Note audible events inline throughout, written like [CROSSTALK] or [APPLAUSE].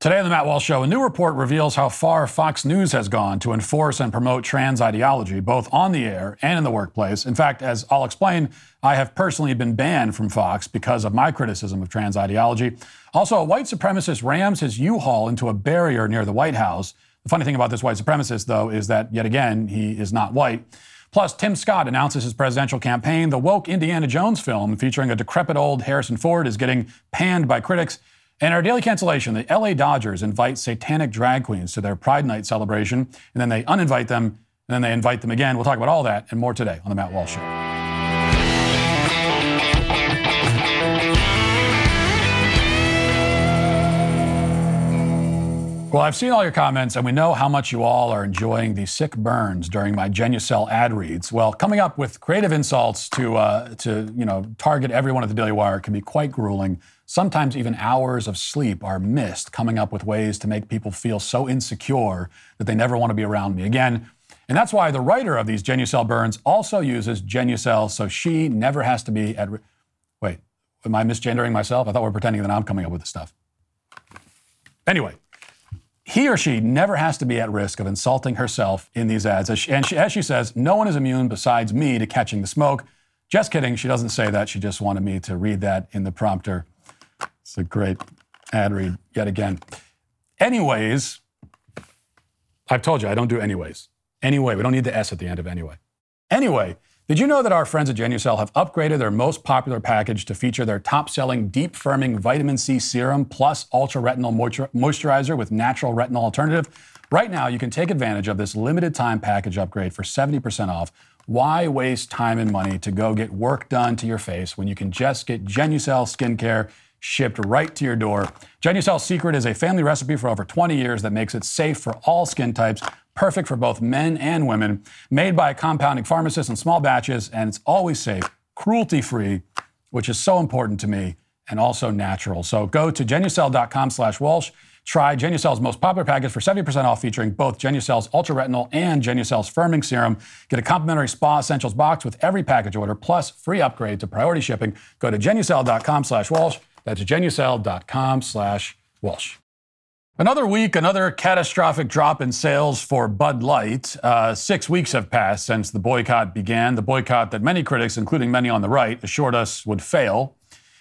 Today on the Matt Walsh Show, a new report reveals how far Fox News has gone to enforce and promote trans ideology, both on the air and in the workplace. In fact, as I'll explain, I have personally been banned from Fox because of my criticism of trans ideology. Also, a white supremacist rams his U Haul into a barrier near the White House. The funny thing about this white supremacist, though, is that yet again, he is not white. Plus, Tim Scott announces his presidential campaign. The woke Indiana Jones film featuring a decrepit old Harrison Ford is getting panned by critics. And our daily cancellation, the LA Dodgers invite satanic drag queens to their Pride Night celebration, and then they uninvite them, and then they invite them again. We'll talk about all that and more today on The Matt Walsh Show. Well, I've seen all your comments, and we know how much you all are enjoying the sick burns during my Genucel ad reads. Well, coming up with creative insults to uh, to you know target everyone at the Daily Wire can be quite grueling. Sometimes even hours of sleep are missed coming up with ways to make people feel so insecure that they never want to be around me again. And that's why the writer of these Genucel burns also uses Genucel so she never has to be at. Re- Wait, am I misgendering myself? I thought we are pretending that I'm coming up with this stuff. Anyway, he or she never has to be at risk of insulting herself in these ads. As she, and she, as she says, no one is immune besides me to catching the smoke. Just kidding. She doesn't say that. She just wanted me to read that in the prompter. It's a great ad read yet again. Anyways, I've told you I don't do anyways. Anyway, we don't need the S at the end of anyway. Anyway, did you know that our friends at Genucel have upgraded their most popular package to feature their top-selling deep firming vitamin C serum plus ultra retinol moisturizer with natural retinol alternative? Right now, you can take advantage of this limited time package upgrade for 70% off. Why waste time and money to go get work done to your face when you can just get Genucel skincare shipped right to your door. Genucel's secret is a family recipe for over 20 years that makes it safe for all skin types, perfect for both men and women, made by a compounding pharmacist in small batches, and it's always safe, cruelty-free, which is so important to me, and also natural. So go to genucel.com slash Walsh. Try Genucel's most popular package for 70% off, featuring both Genucel's Ultra Retinol and Genucel's Firming Serum. Get a complimentary Spa Essentials box with every package order, plus free upgrade to priority shipping. Go to genucel.com slash Walsh. That's genucel.com slash Walsh. Another week, another catastrophic drop in sales for Bud Light. Uh, six weeks have passed since the boycott began, the boycott that many critics, including many on the right, assured us would fail.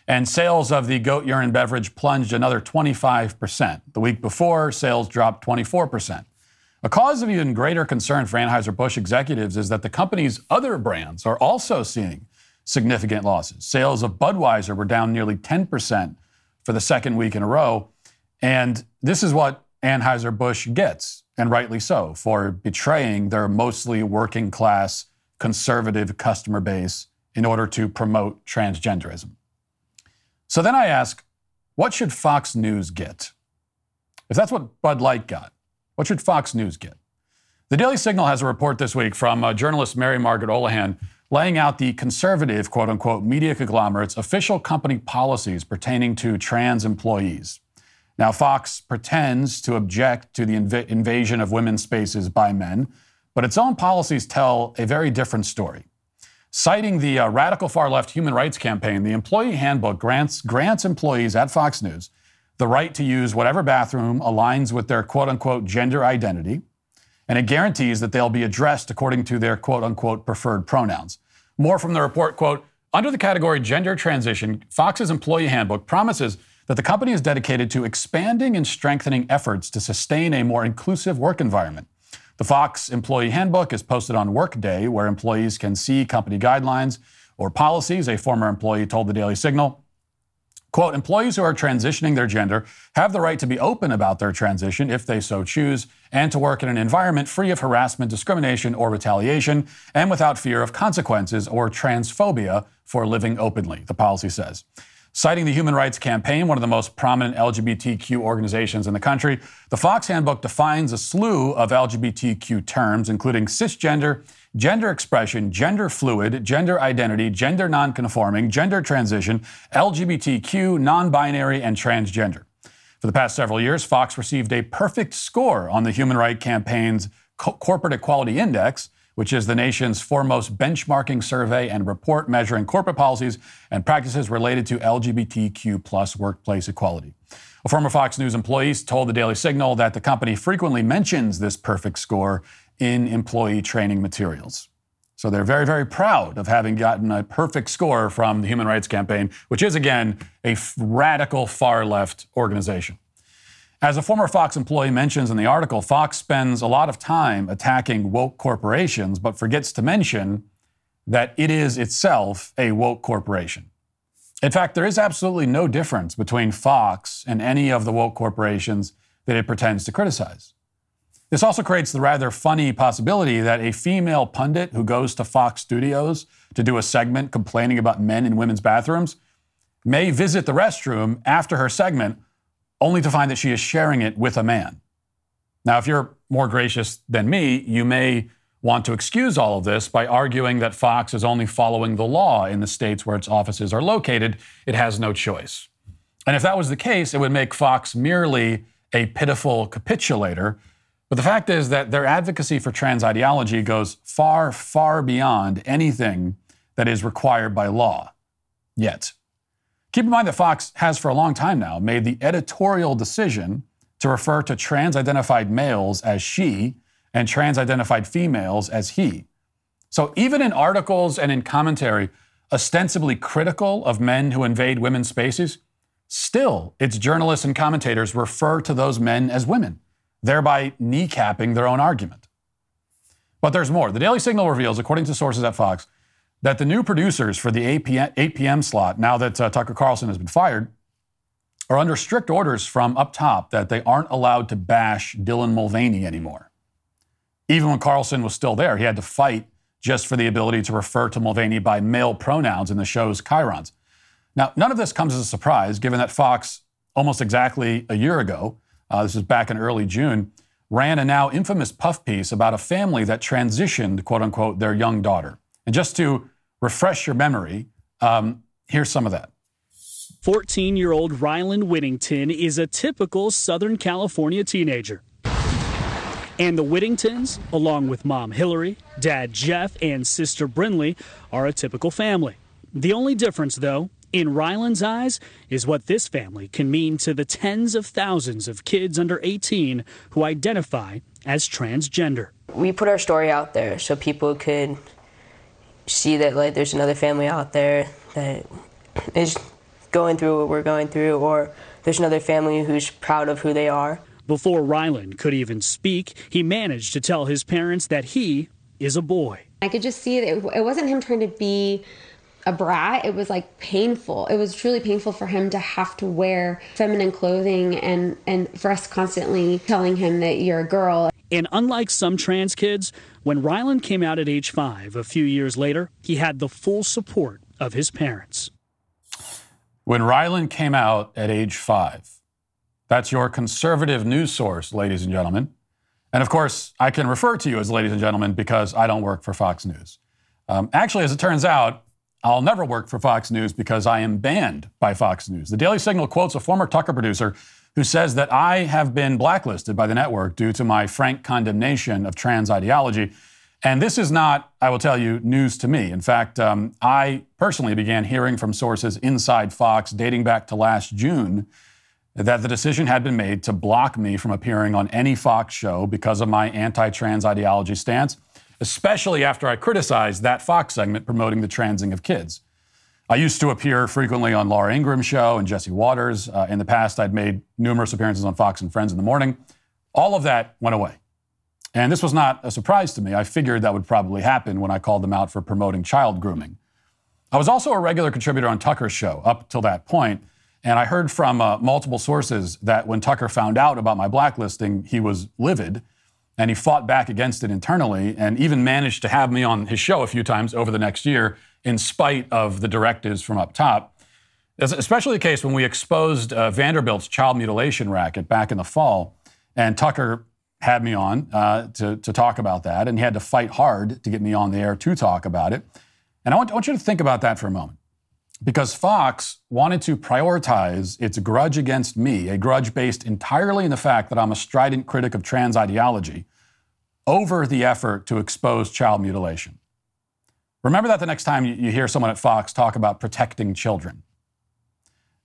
And sales of the goat urine beverage plunged another 25%. The week before, sales dropped 24%. A cause of even greater concern for Anheuser-Busch executives is that the company's other brands are also seeing significant losses. Sales of Budweiser were down nearly 10% for the second week in a row. And this is what Anheuser-Busch gets, and rightly so, for betraying their mostly working class conservative customer base in order to promote transgenderism. So then I ask, what should Fox News get? If that's what Bud Light got, what should Fox News get? The Daily Signal has a report this week from uh, journalist Mary Margaret Olohan laying out the conservative, quote unquote, media conglomerate's official company policies pertaining to trans employees. Now, Fox pretends to object to the inv- invasion of women's spaces by men, but its own policies tell a very different story. Citing the uh, radical far left human rights campaign, the employee handbook grants, grants employees at Fox News the right to use whatever bathroom aligns with their quote unquote gender identity and it guarantees that they'll be addressed according to their quote unquote preferred pronouns. More from the report, quote, under the category gender transition, Fox's employee handbook promises that the company is dedicated to expanding and strengthening efforts to sustain a more inclusive work environment. The Fox employee handbook is posted on Workday, where employees can see company guidelines or policies, a former employee told the Daily Signal. Quote, employees who are transitioning their gender have the right to be open about their transition if they so choose, and to work in an environment free of harassment, discrimination, or retaliation, and without fear of consequences or transphobia for living openly, the policy says. Citing the Human Rights Campaign, one of the most prominent LGBTQ organizations in the country, the Fox Handbook defines a slew of LGBTQ terms, including cisgender, gender expression, gender fluid, gender identity, gender nonconforming, gender transition, LGBTQ, non binary, and transgender. For the past several years, Fox received a perfect score on the Human Rights Campaign's Co- Corporate Equality Index, which is the nation's foremost benchmarking survey and report measuring corporate policies and practices related to LGBTQ plus workplace equality. A former Fox News employee told the Daily Signal that the company frequently mentions this perfect score in employee training materials. So they're very, very proud of having gotten a perfect score from the Human Rights Campaign, which is, again, a radical far left organization. As a former Fox employee mentions in the article, Fox spends a lot of time attacking woke corporations, but forgets to mention that it is itself a woke corporation. In fact, there is absolutely no difference between Fox and any of the woke corporations that it pretends to criticize. This also creates the rather funny possibility that a female pundit who goes to Fox Studios to do a segment complaining about men in women's bathrooms may visit the restroom after her segment only to find that she is sharing it with a man. Now, if you're more gracious than me, you may want to excuse all of this by arguing that Fox is only following the law in the states where its offices are located. It has no choice. And if that was the case, it would make Fox merely a pitiful capitulator. But the fact is that their advocacy for trans ideology goes far, far beyond anything that is required by law. Yet. Keep in mind that Fox has for a long time now made the editorial decision to refer to trans identified males as she and trans identified females as he. So even in articles and in commentary ostensibly critical of men who invade women's spaces, still its journalists and commentators refer to those men as women, thereby kneecapping their own argument. But there's more. The Daily Signal reveals, according to sources at Fox, that the new producers for the 8 p.m., 8 p.m. slot, now that uh, Tucker Carlson has been fired, are under strict orders from up top that they aren't allowed to bash Dylan Mulvaney anymore. Even when Carlson was still there, he had to fight just for the ability to refer to Mulvaney by male pronouns in the show's chyrons. Now, none of this comes as a surprise, given that Fox, almost exactly a year ago, uh, this is back in early June, ran a now infamous puff piece about a family that transitioned, quote unquote, their young daughter. And just to refresh your memory, um, here's some of that. 14 year old Ryland Whittington is a typical Southern California teenager. And the Whittingtons, along with mom Hillary, dad Jeff, and sister Brinley, are a typical family. The only difference, though, in Ryland's eyes, is what this family can mean to the tens of thousands of kids under 18 who identify as transgender. We put our story out there so people could see that like there's another family out there that is going through what we're going through, or there's another family who's proud of who they are. Before Ryland could even speak, he managed to tell his parents that he is a boy. I could just see that it wasn't him trying to be a brat. It was like painful. It was truly painful for him to have to wear feminine clothing and and for us constantly telling him that you're a girl. And unlike some trans kids, when Ryland came out at age five, a few years later, he had the full support of his parents. When Ryland came out at age five, that's your conservative news source, ladies and gentlemen. And of course, I can refer to you as ladies and gentlemen because I don't work for Fox News. Um, actually, as it turns out, I'll never work for Fox News because I am banned by Fox News. The Daily Signal quotes a former Tucker producer who says that I have been blacklisted by the network due to my frank condemnation of trans ideology. And this is not, I will tell you, news to me. In fact, um, I personally began hearing from sources inside Fox dating back to last June that the decision had been made to block me from appearing on any Fox show because of my anti trans ideology stance, especially after I criticized that Fox segment promoting the transing of kids. I used to appear frequently on Laura Ingraham's show and Jesse Watters. Uh, in the past, I'd made numerous appearances on Fox and Friends in the morning. All of that went away. And this was not a surprise to me. I figured that would probably happen when I called them out for promoting child grooming. I was also a regular contributor on Tucker's show up till that point, and I heard from uh, multiple sources that when Tucker found out about my blacklisting, he was livid and he fought back against it internally and even managed to have me on his show a few times over the next year in spite of the directives from up top. Especially the case when we exposed uh, Vanderbilt's child mutilation racket back in the fall, and Tucker had me on uh, to, to talk about that, and he had to fight hard to get me on the air to talk about it. And I want, I want you to think about that for a moment. Because Fox wanted to prioritize its grudge against me, a grudge based entirely in the fact that I'm a strident critic of trans ideology, over the effort to expose child mutilation. Remember that the next time you hear someone at Fox talk about protecting children.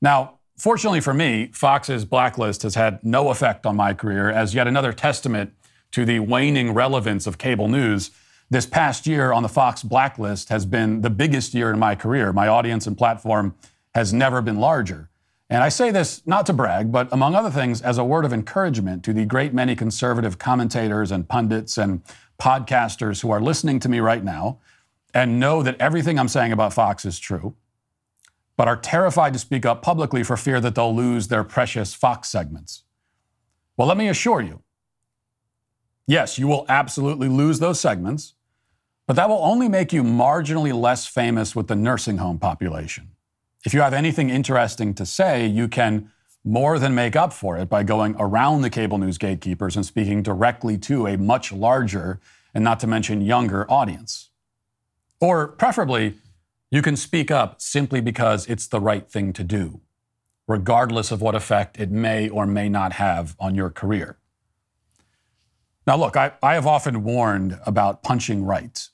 Now, fortunately for me, Fox's blacklist has had no effect on my career as yet another testament to the waning relevance of cable news. This past year on the Fox blacklist has been the biggest year in my career. My audience and platform has never been larger. And I say this not to brag, but among other things, as a word of encouragement to the great many conservative commentators and pundits and podcasters who are listening to me right now and know that everything I'm saying about Fox is true, but are terrified to speak up publicly for fear that they'll lose their precious Fox segments. Well, let me assure you yes, you will absolutely lose those segments, but that will only make you marginally less famous with the nursing home population. If you have anything interesting to say, you can more than make up for it by going around the cable news gatekeepers and speaking directly to a much larger and not to mention younger audience. Or preferably, you can speak up simply because it's the right thing to do, regardless of what effect it may or may not have on your career. Now, look, I, I have often warned about punching right.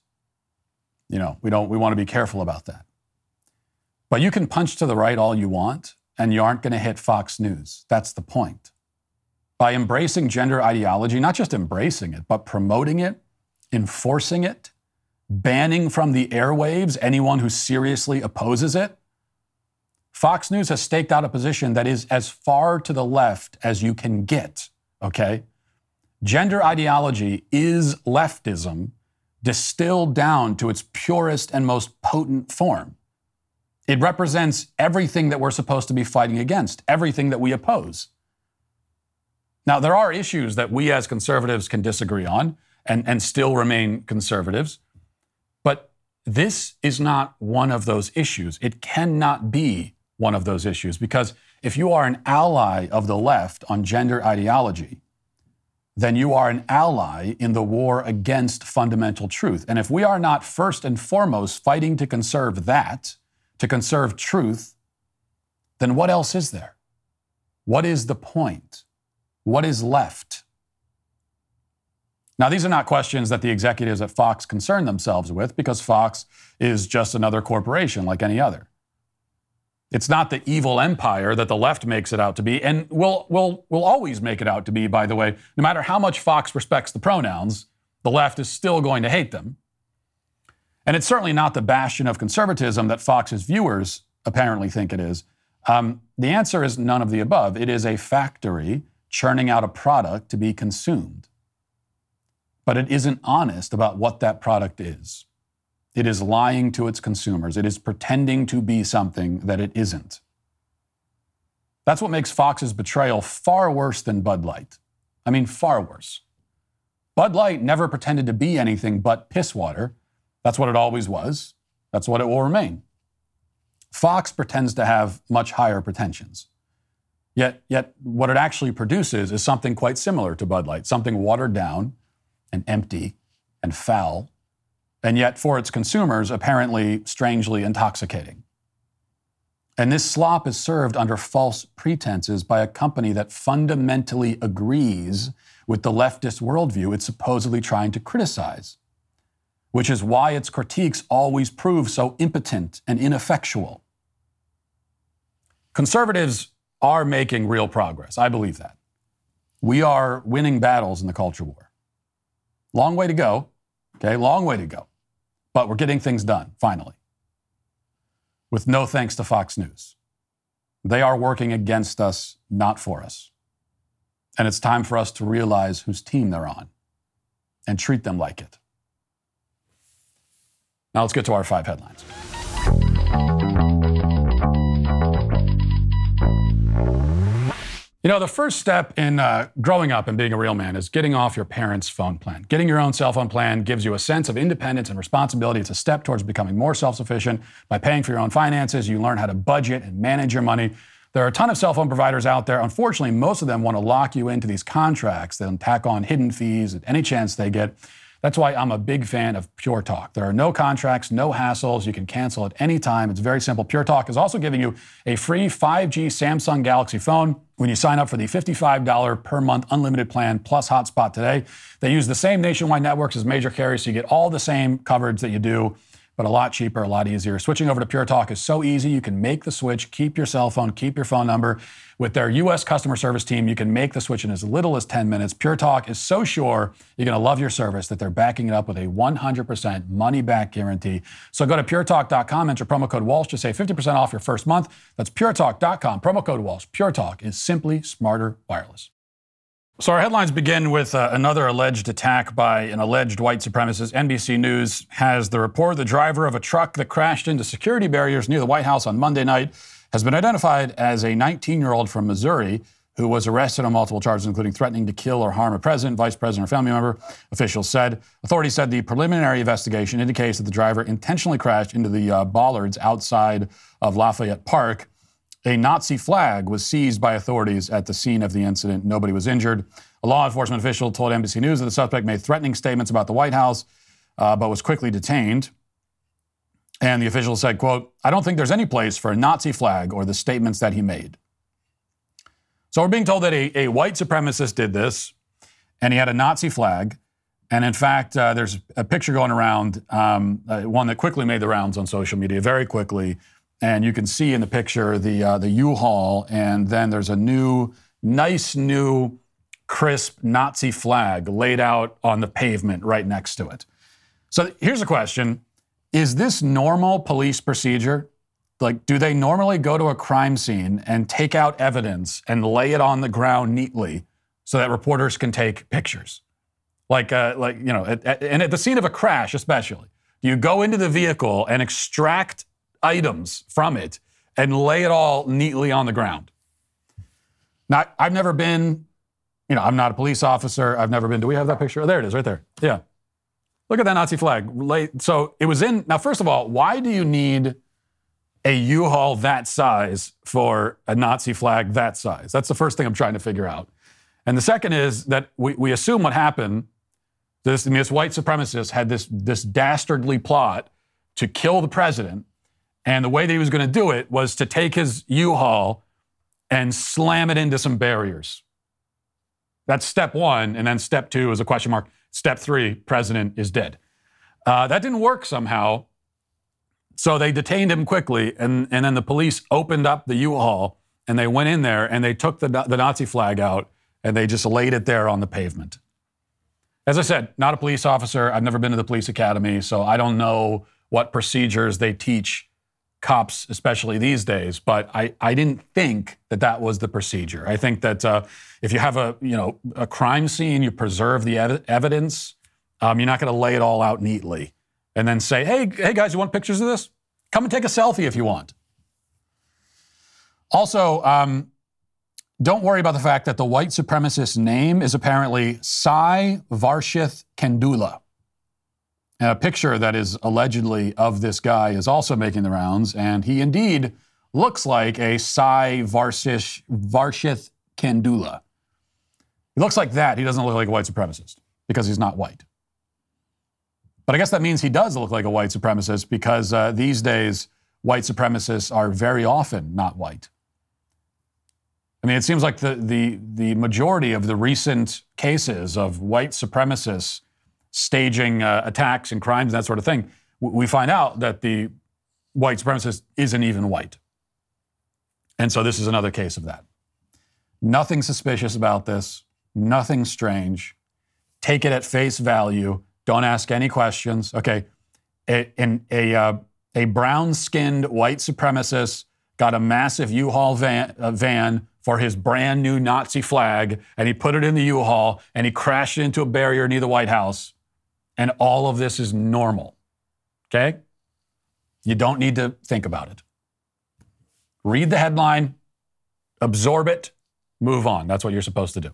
You know, we don't we want to be careful about that. But you can punch to the right all you want, and you aren't going to hit Fox News. That's the point. By embracing gender ideology, not just embracing it, but promoting it, enforcing it, banning from the airwaves anyone who seriously opposes it, Fox News has staked out a position that is as far to the left as you can get, okay? Gender ideology is leftism distilled down to its purest and most potent form. It represents everything that we're supposed to be fighting against, everything that we oppose. Now, there are issues that we as conservatives can disagree on and, and still remain conservatives, but this is not one of those issues. It cannot be one of those issues because if you are an ally of the left on gender ideology, then you are an ally in the war against fundamental truth. And if we are not first and foremost fighting to conserve that, to conserve truth, then what else is there? What is the point? What is left? Now, these are not questions that the executives at Fox concern themselves with because Fox is just another corporation like any other. It's not the evil empire that the left makes it out to be, and will will will always make it out to be, by the way. No matter how much Fox respects the pronouns, the left is still going to hate them. And it's certainly not the bastion of conservatism that Fox's viewers apparently think it is. Um, the answer is none of the above. It is a factory churning out a product to be consumed. But it isn't honest about what that product is. It is lying to its consumers. It is pretending to be something that it isn't. That's what makes Fox's betrayal far worse than Bud Light. I mean, far worse. Bud Light never pretended to be anything but piss water that's what it always was. That's what it will remain. Fox pretends to have much higher pretensions. Yet, yet what it actually produces is something quite similar to Bud Light, something watered down and empty and foul, and yet for its consumers, apparently strangely intoxicating. And this slop is served under false pretenses by a company that fundamentally agrees with the leftist worldview it's supposedly trying to criticize which is why its critiques always prove so impotent and ineffectual. Conservatives are making real progress. I believe that. We are winning battles in the culture war. Long way to go. Okay, long way to go. But we're getting things done, finally. With no thanks to Fox News. They are working against us, not for us. And it's time for us to realize whose team they're on and treat them like it. Now let's get to our five headlines. You know, the first step in uh, growing up and being a real man is getting off your parents' phone plan. Getting your own cell phone plan gives you a sense of independence and responsibility. It's a step towards becoming more self sufficient. By paying for your own finances, you learn how to budget and manage your money. There are a ton of cell phone providers out there. Unfortunately, most of them want to lock you into these contracts. They'll tack on hidden fees at any chance they get. That's why I'm a big fan of Pure Talk. There are no contracts, no hassles. You can cancel at any time. It's very simple. Pure Talk is also giving you a free 5G Samsung Galaxy phone when you sign up for the $55 per month unlimited plan plus hotspot today. They use the same nationwide networks as major carriers, so you get all the same coverage that you do, but a lot cheaper, a lot easier. Switching over to Pure Talk is so easy. You can make the switch, keep your cell phone, keep your phone number. With their US customer service team, you can make the switch in as little as 10 minutes. Pure Talk is so sure you're going to love your service that they're backing it up with a 100% money back guarantee. So go to puretalk.com, enter promo code Walsh to save 50% off your first month. That's puretalk.com, promo code Walsh. Pure Talk is simply smarter wireless. So our headlines begin with uh, another alleged attack by an alleged white supremacist. NBC News has the report the driver of a truck that crashed into security barriers near the White House on Monday night has been identified as a 19 year old from Missouri who was arrested on multiple charges, including threatening to kill or harm a president, vice president, or family member. Officials said. Authorities said the preliminary investigation indicates that the driver intentionally crashed into the uh, bollards outside of Lafayette Park. A Nazi flag was seized by authorities at the scene of the incident. Nobody was injured. A law enforcement official told NBC News that the suspect made threatening statements about the White House, uh, but was quickly detained. And the official said, quote, I don't think there's any place for a Nazi flag or the statements that he made. So we're being told that a, a white supremacist did this, and he had a Nazi flag. And in fact, uh, there's a picture going around, um, uh, one that quickly made the rounds on social media, very quickly. And you can see in the picture the uh, the U-Haul, and then there's a new, nice new, crisp Nazi flag laid out on the pavement right next to it. So here's a question: Is this normal police procedure? Like, do they normally go to a crime scene and take out evidence and lay it on the ground neatly so that reporters can take pictures? Like, uh, like you know, at, at, and at the scene of a crash, especially, you go into the vehicle and extract items from it and lay it all neatly on the ground. Now, I've never been, you know, I'm not a police officer. I've never been. Do we have that picture? Oh, there it is, right there. Yeah. Look at that Nazi flag. So it was in. Now, first of all, why do you need a U-Haul that size for a Nazi flag that size? That's the first thing I'm trying to figure out. And the second is that we, we assume what happened. This, this white supremacist had this, this dastardly plot to kill the president and the way that he was going to do it was to take his U Haul and slam it into some barriers. That's step one. And then step two is a question mark. Step three, president is dead. Uh, that didn't work somehow. So they detained him quickly. And, and then the police opened up the U Haul and they went in there and they took the, the Nazi flag out and they just laid it there on the pavement. As I said, not a police officer. I've never been to the police academy, so I don't know what procedures they teach cops, especially these days. But I, I didn't think that that was the procedure. I think that uh, if you have a you know a crime scene, you preserve the ev- evidence. Um, you're not going to lay it all out neatly and then say, "Hey, hey guys, you want pictures of this? Come and take a selfie if you want." Also, um, don't worry about the fact that the white supremacist name is apparently Sai Varshith Kendula. A picture that is allegedly of this guy is also making the rounds, and he indeed looks like a Sai Varsish, Varshith Kendula. He looks like that. He doesn't look like a white supremacist because he's not white. But I guess that means he does look like a white supremacist because uh, these days, white supremacists are very often not white. I mean, it seems like the, the, the majority of the recent cases of white supremacists staging uh, attacks and crimes and that sort of thing, we find out that the white supremacist isn't even white. And so this is another case of that. Nothing suspicious about this, nothing strange. Take it at face value. Don't ask any questions. Okay. A, a, uh, a brown skinned white supremacist got a massive U Haul van, uh, van for his brand new Nazi flag, and he put it in the U Haul and he crashed into a barrier near the White House and all of this is normal. Okay? You don't need to think about it. Read the headline, absorb it, move on. That's what you're supposed to do.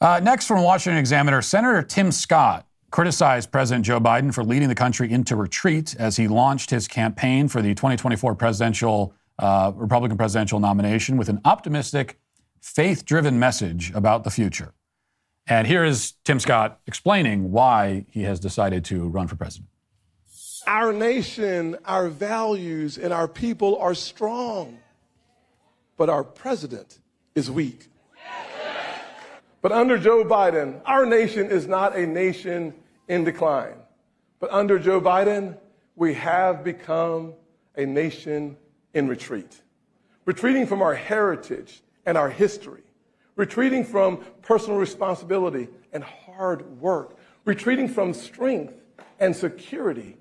Uh, next, from Washington Examiner, Senator Tim Scott criticized President Joe Biden for leading the country into retreat as he launched his campaign for the 2024 presidential uh, Republican presidential nomination with an optimistic, faith-driven message about the future. And here is Tim Scott explaining why he has decided to run for president. Our nation, our values, and our people are strong. but our president is weak. But under Joe Biden, our nation is not a nation in decline. But under Joe Biden, we have become a nation in retreat, retreating from our heritage and our history, retreating from personal responsibility and hard work, retreating from strength and security,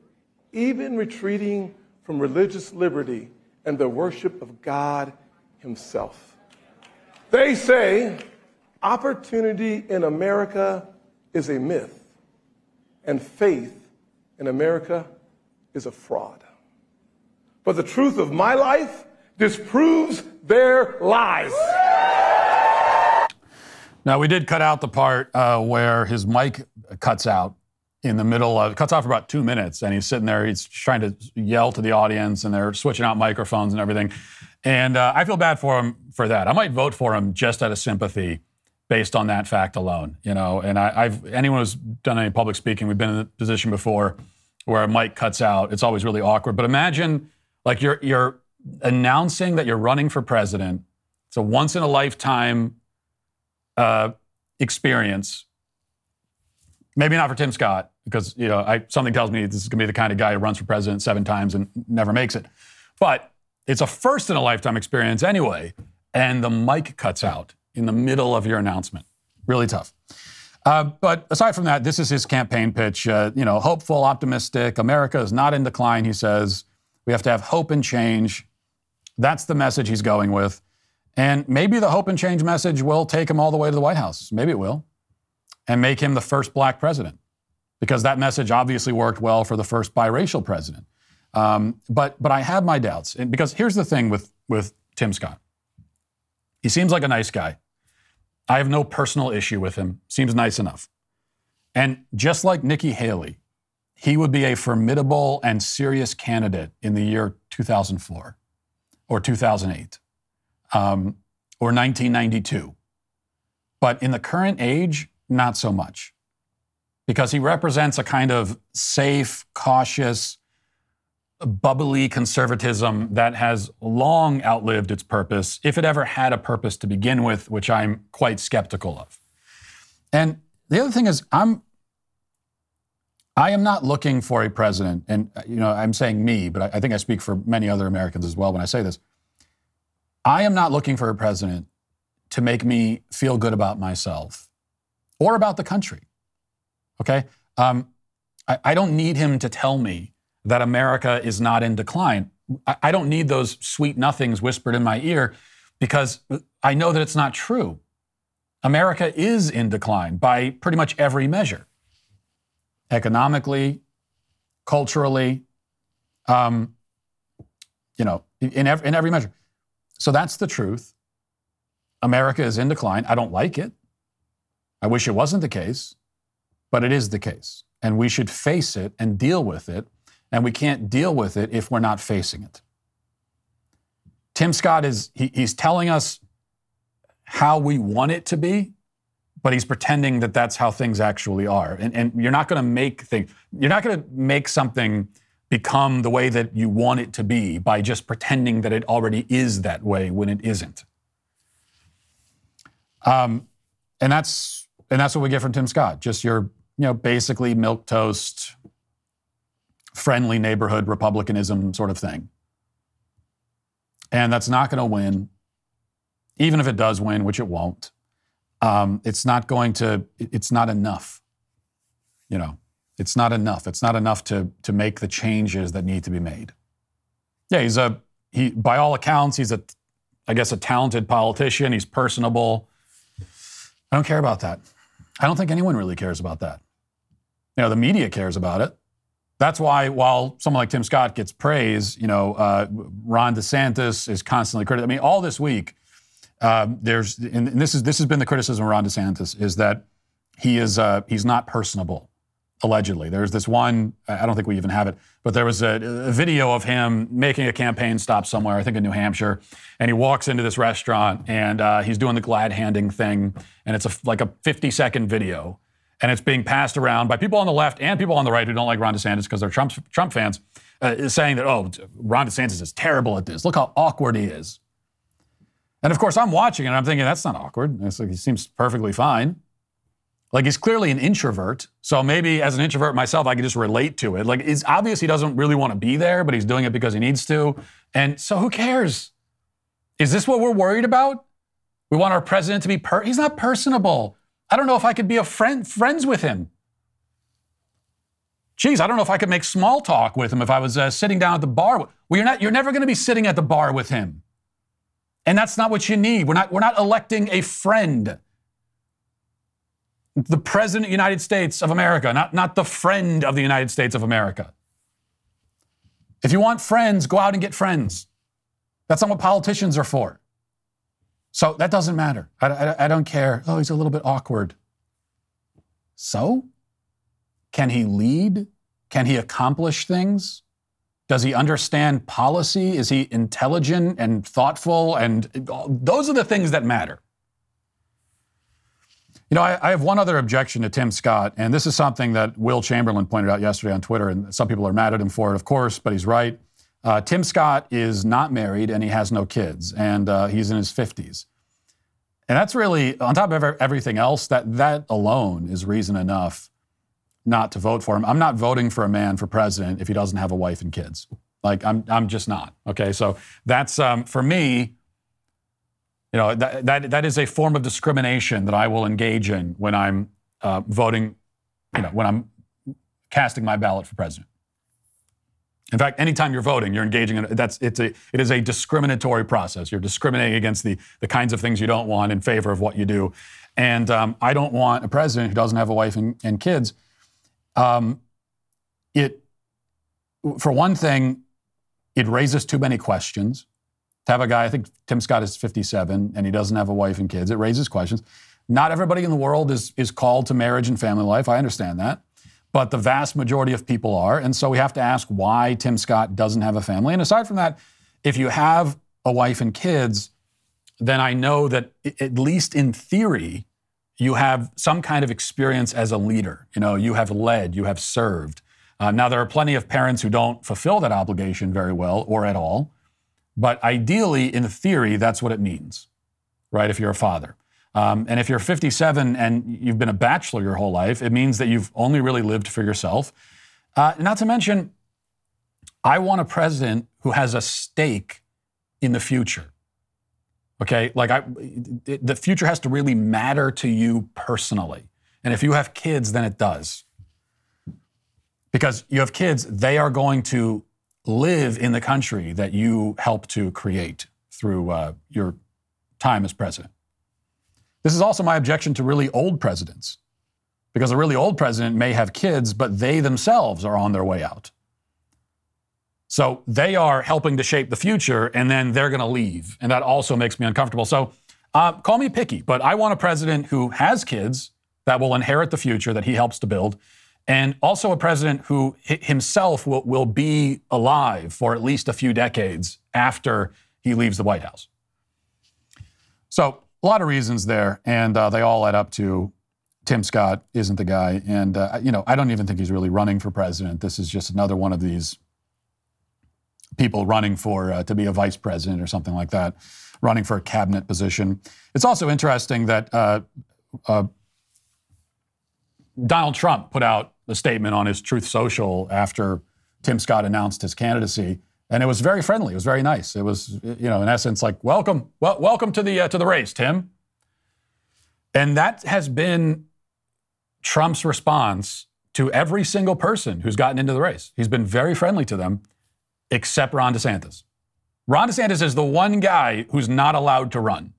even retreating from religious liberty and the worship of God Himself. They say opportunity in America is a myth, and faith in America is a fraud. But the truth of my life disproves their lies. Now, we did cut out the part uh, where his mic cuts out in the middle of, cuts off for about two minutes, and he's sitting there, he's trying to yell to the audience, and they're switching out microphones and everything. And uh, I feel bad for him for that. I might vote for him just out of sympathy based on that fact alone, you know. And I, have anyone who's done any public speaking, we've been in the position before where a mic cuts out. It's always really awkward. But imagine like you're you're announcing that you're running for president. It's a once in a lifetime uh, experience. Maybe not for Tim Scott because you know I, something tells me this is going to be the kind of guy who runs for president seven times and never makes it. But it's a first in a lifetime experience anyway, and the mic cuts out in the middle of your announcement. Really tough. Uh, but aside from that, this is his campaign pitch. Uh, you know, hopeful, optimistic. America is not in decline, he says. We have to have hope and change. That's the message he's going with. And maybe the hope and change message will take him all the way to the White House. Maybe it will. And make him the first black president. Because that message obviously worked well for the first biracial president. Um, but, but I have my doubts. And because here's the thing with, with Tim Scott he seems like a nice guy. I have no personal issue with him. Seems nice enough. And just like Nikki Haley, he would be a formidable and serious candidate in the year 2004 or 2008 um, or 1992. But in the current age, not so much. Because he represents a kind of safe, cautious, bubbly conservatism that has long outlived its purpose, if it ever had a purpose to begin with, which I'm quite skeptical of. And the other thing is, I'm I am not looking for a president, and you know, I'm saying me, but I, I think I speak for many other Americans as well when I say this. I am not looking for a president to make me feel good about myself or about the country. Okay? Um, I, I, don't need him to tell me that America is not in decline. I, I don't need those sweet nothings whispered in my ear because I know that it's not true. America is in decline by pretty much every measure economically, culturally, um, you know, in every, in every measure. So that's the truth. America is in decline. I don't like it. I wish it wasn't the case, but it is the case. And we should face it and deal with it. And we can't deal with it if we're not facing it. Tim Scott is, he, he's telling us how we want it to be, but he's pretending that that's how things actually are. And, and you're not going to make things, you're not going to make something become the way that you want it to be by just pretending that it already is that way when it isn't. Um, and that's and that's what we get from Tim Scott. Just your, you know, basically milk toast, friendly neighborhood republicanism sort of thing. And that's not going to win, even if it does win, which it won't um, it's not going to, it's not enough. You know, it's not enough. It's not enough to, to make the changes that need to be made. Yeah, he's a, he, by all accounts, he's a, I guess, a talented politician. He's personable. I don't care about that. I don't think anyone really cares about that. You know, the media cares about it. That's why, while someone like Tim Scott gets praise, you know, uh, Ron DeSantis is constantly critical. I mean, all this week, um, there's and this is this has been the criticism of Ron DeSantis is that he is uh, he's not personable. Allegedly, there's this one. I don't think we even have it, but there was a, a, video of him making a campaign stop somewhere. I think in New Hampshire, and he walks into this restaurant and uh, he's doing the glad handing thing, and it's a, like a 50 second video, and it's being passed around by people on the left and people on the right who don't like Ron DeSantis because they're Trump Trump fans, uh, saying that oh Ron DeSantis is terrible at this. Look how awkward he is. And of course, I'm watching and I'm thinking, that's not awkward. It's like, he seems perfectly fine. Like he's clearly an introvert. So maybe as an introvert myself, I can just relate to it. Like it's obvious he doesn't really want to be there, but he's doing it because he needs to. And so who cares? Is this what we're worried about? We want our president to be per he's not personable. I don't know if I could be a friend friends with him. Geez, I don't know if I could make small talk with him if I was uh, sitting down at the bar. Well, you're not. You're never going to be sitting at the bar with him, and that's not what you need. We're not. We're not electing a friend. The president of the United States of America, not not the friend of the United States of America. If you want friends, go out and get friends. That's not what politicians are for. So that doesn't matter. I, I, I don't care. Oh, he's a little bit awkward. So? Can he lead? Can he accomplish things? Does he understand policy? Is he intelligent and thoughtful? And those are the things that matter. You know, I, I, have one other objection to Tim Scott, and this is something that Will Chamberlain pointed out yesterday on Twitter, and some people are mad at him for it, of course, but he's right. Uh, Tim Scott is not married and he has no kids, and uh, he's in his 50s. And that's really, on top of everything else, that, that alone is reason enough not to vote for him. I'm not voting for a man for president if he doesn't have a wife and kids. Like, I'm, I'm just not. Okay, so that's, um, for me, you know, that, that, that is a form of discrimination that I will engage in when I'm uh, voting, you know, when I'm casting my ballot for president. In fact, anytime you're voting, you're engaging in that's it's a it is a discriminatory process. You're discriminating against the the kinds of things you don't want in favor of what you do. And um, I don't want a president who doesn't have a wife and, and kids. Um, it, for one thing, it raises too many questions. Have a guy, I think Tim Scott is 57 and he doesn't have a wife and kids, it raises questions. Not everybody in the world is, is called to marriage and family life. I understand that but the vast majority of people are. And so we have to ask why Tim Scott doesn't have a family. And aside from that, if you have a wife and kids, then I know that at least in theory, you have some kind of experience as a leader. You know, you have led, you have served. Uh, now, there are plenty of parents who don't fulfill that obligation very well or at all. But ideally, in theory, that's what it means, right? If you're a father. Um, and if you're 57 and you've been a bachelor your whole life, it means that you've only really lived for yourself. Uh, not to mention, I want a president who has a stake in the future. Okay, like I, the future has to really matter to you personally. And if you have kids, then it does. Because you have kids, they are going to live in the country that you help to create through uh, your time as president. This is also my objection to really old presidents, because a really old president may have kids, but they themselves are on their way out. So they are helping to shape the future, and then they're going to leave. And that also makes me uncomfortable. So uh, call me picky, but I want a president who has kids that will inherit the future that he helps to build, and also a president who himself will, will be alive for at least a few decades after he leaves the White House. So a lot of reasons there, and uh, they all add up to Tim Scott isn't the guy. And, uh, you know, I don't even think he's really running for president. This is just another one of these people running for uh, to be a vice president or something like that, running for a cabinet position. It's also interesting that uh, uh, Donald Trump put out a statement on his Truth Social after Tim Scott announced his candidacy and it was very friendly. It was very nice. It was, you know, in essence, like welcome, well, welcome to the uh, to the race, Tim. And that has been Trump's response to every single person who's gotten into the race. He's been very friendly to them, except Ron DeSantis. Ron DeSantis is the one guy who's not allowed to run.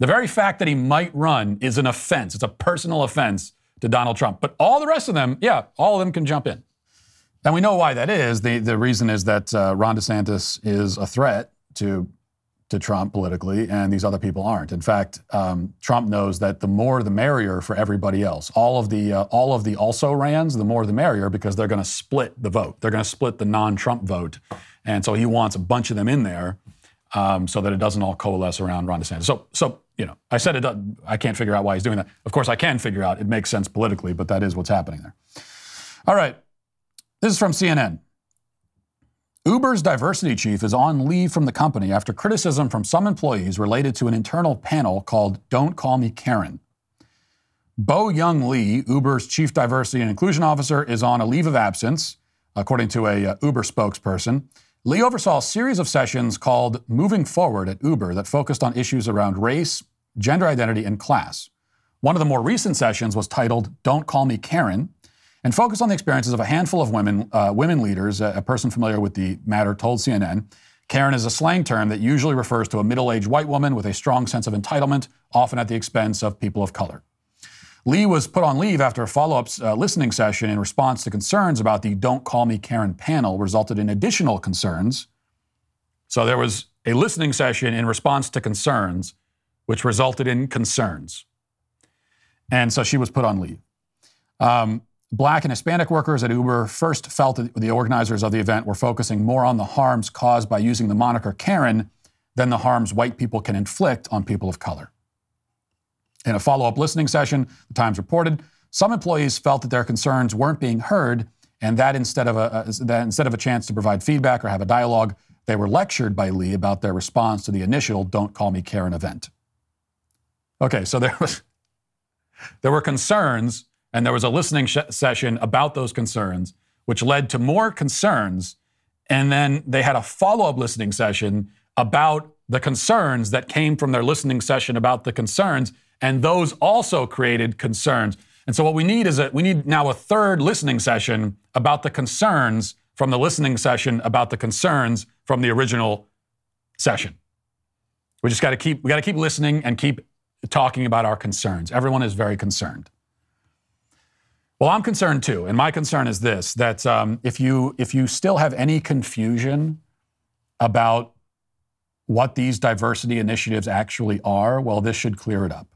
The very fact that he might run is an offense. It's a personal offense to Donald Trump. But all the rest of them, yeah, all of them can jump in. And we know why that is. The, the reason is that uh, Ron DeSantis is a threat to, to Trump politically, and these other people aren't. In fact, um, Trump knows that the more the merrier for everybody else. All of the, uh, all of the also rans, the more the merrier because they're going to split the vote. They're going to split the non Trump vote. And so he wants a bunch of them in there um, so that it doesn't all coalesce around Ron DeSantis. So, so you know, I said it. I can't figure out why he's doing that. Of course, I can figure out it makes sense politically, but that is what's happening there. All right. This is from CNN. Uber's diversity chief is on leave from the company after criticism from some employees related to an internal panel called Don't Call Me Karen. Bo Young Lee, Uber's chief diversity and inclusion officer, is on a leave of absence, according to a uh, Uber spokesperson. Lee oversaw a series of sessions called Moving Forward at Uber that focused on issues around race, gender identity, and class. One of the more recent sessions was titled Don't Call Me Karen and focused on the experiences of a handful of women, uh, women leaders. A, a person familiar with the matter told CNN Karen is a slang term that usually refers to a middle aged white woman with a strong sense of entitlement, often at the expense of people of color. Lee was put on leave after a follow up uh, listening session in response to concerns about the Don't Call Me Karen panel resulted in additional concerns. So there was a listening session in response to concerns, which resulted in concerns. And so she was put on leave. Um, Black and Hispanic workers at Uber first felt that the organizers of the event were focusing more on the harms caused by using the moniker Karen than the harms white people can inflict on people of color. In a follow up listening session, the Times reported some employees felt that their concerns weren't being heard, and that instead of a, uh, that instead of a chance to provide feedback or have a dialogue, they were lectured by Lee about their response to the initial "Don't Call Me Karen" event. Okay, so there was there were concerns, and there was a listening sh- session about those concerns, which led to more concerns, and then they had a follow up listening session about the concerns that came from their listening session about the concerns and those also created concerns. And so what we need is that we need now a third listening session about the concerns from the listening session about the concerns from the original session. We just got to keep we got to keep listening and keep talking about our concerns. Everyone is very concerned. Well, I'm concerned too, and my concern is this: that um, if you if you still have any confusion about what these diversity initiatives actually are, well, this should clear it up.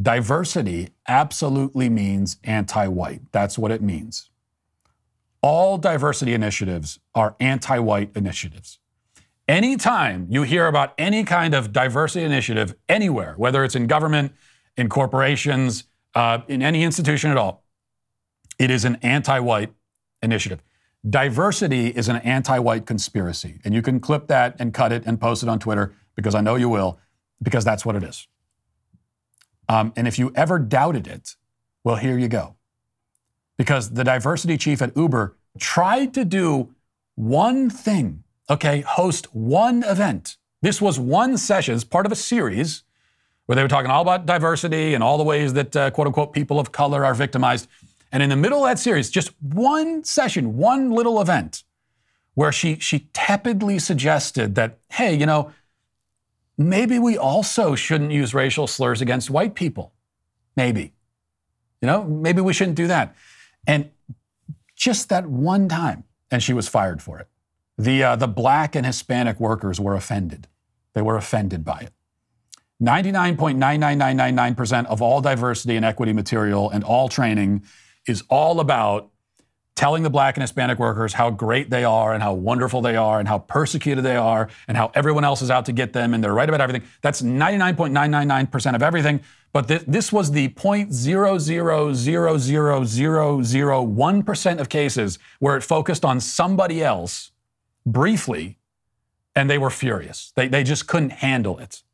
Diversity absolutely means anti white. That's what it means. All diversity initiatives are anti white initiatives. Anytime you hear about any kind of diversity initiative anywhere, whether it's in government, in corporations, uh, in any institution at all, it is an anti white initiative. Diversity is an anti white conspiracy. And you can clip that and cut it and post it on Twitter because I know you will, because that's what it is. Um, and if you ever doubted it, well, here you go. Because the diversity chief at Uber tried to do one thing, okay, host one event. This was one session, it's part of a series where they were talking all about diversity and all the ways that, uh, quote unquote, people of color are victimized. And in the middle of that series, just one session, one little event, where she, she tepidly suggested that, hey, you know, maybe we also shouldn't use racial slurs against white people. Maybe. You know, maybe we shouldn't do that. And just that one time, and she was fired for it. The, uh, the black and Hispanic workers were offended. They were offended by it. 99.99999% of all diversity and equity material and all training is all about telling the black and Hispanic workers how great they are and how wonderful they are and how persecuted they are and how everyone else is out to get them and they're right about everything. That's 99.999% of everything. But th- this was the 0.0000001% of cases where it focused on somebody else briefly and they were furious. They, they just couldn't handle it.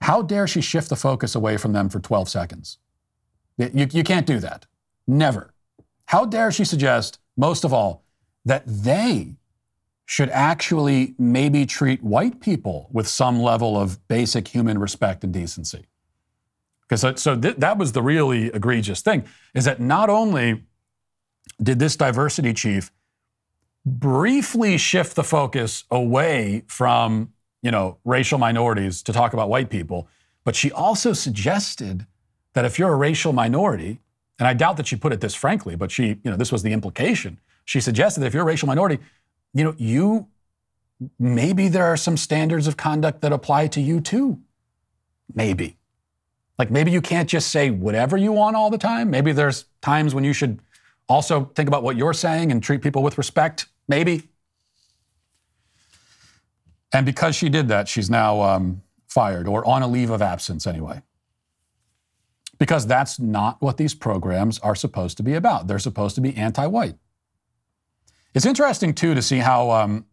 How dare she shift the focus away from them for 12 seconds? You, you can't do that. Never. How dare she suggest, most of all, that they should actually maybe treat white people with some level of basic human respect and decency? Because so, so th- that was the really egregious thing is that not only did this diversity chief briefly shift the focus away from you know racial minorities to talk about white people, but she also suggested that if you're a racial minority, and I doubt that she put it this frankly, but she, you know, this was the implication. She suggested that if you're a racial minority, you know, you maybe there are some standards of conduct that apply to you too. Maybe. Like maybe you can't just say whatever you want all the time. Maybe there's times when you should also think about what you're saying and treat people with respect. Maybe. And because she did that, she's now um, fired or on a leave of absence anyway because that's not what these programs are supposed to be about. They're supposed to be anti white. It's interesting too to see how um,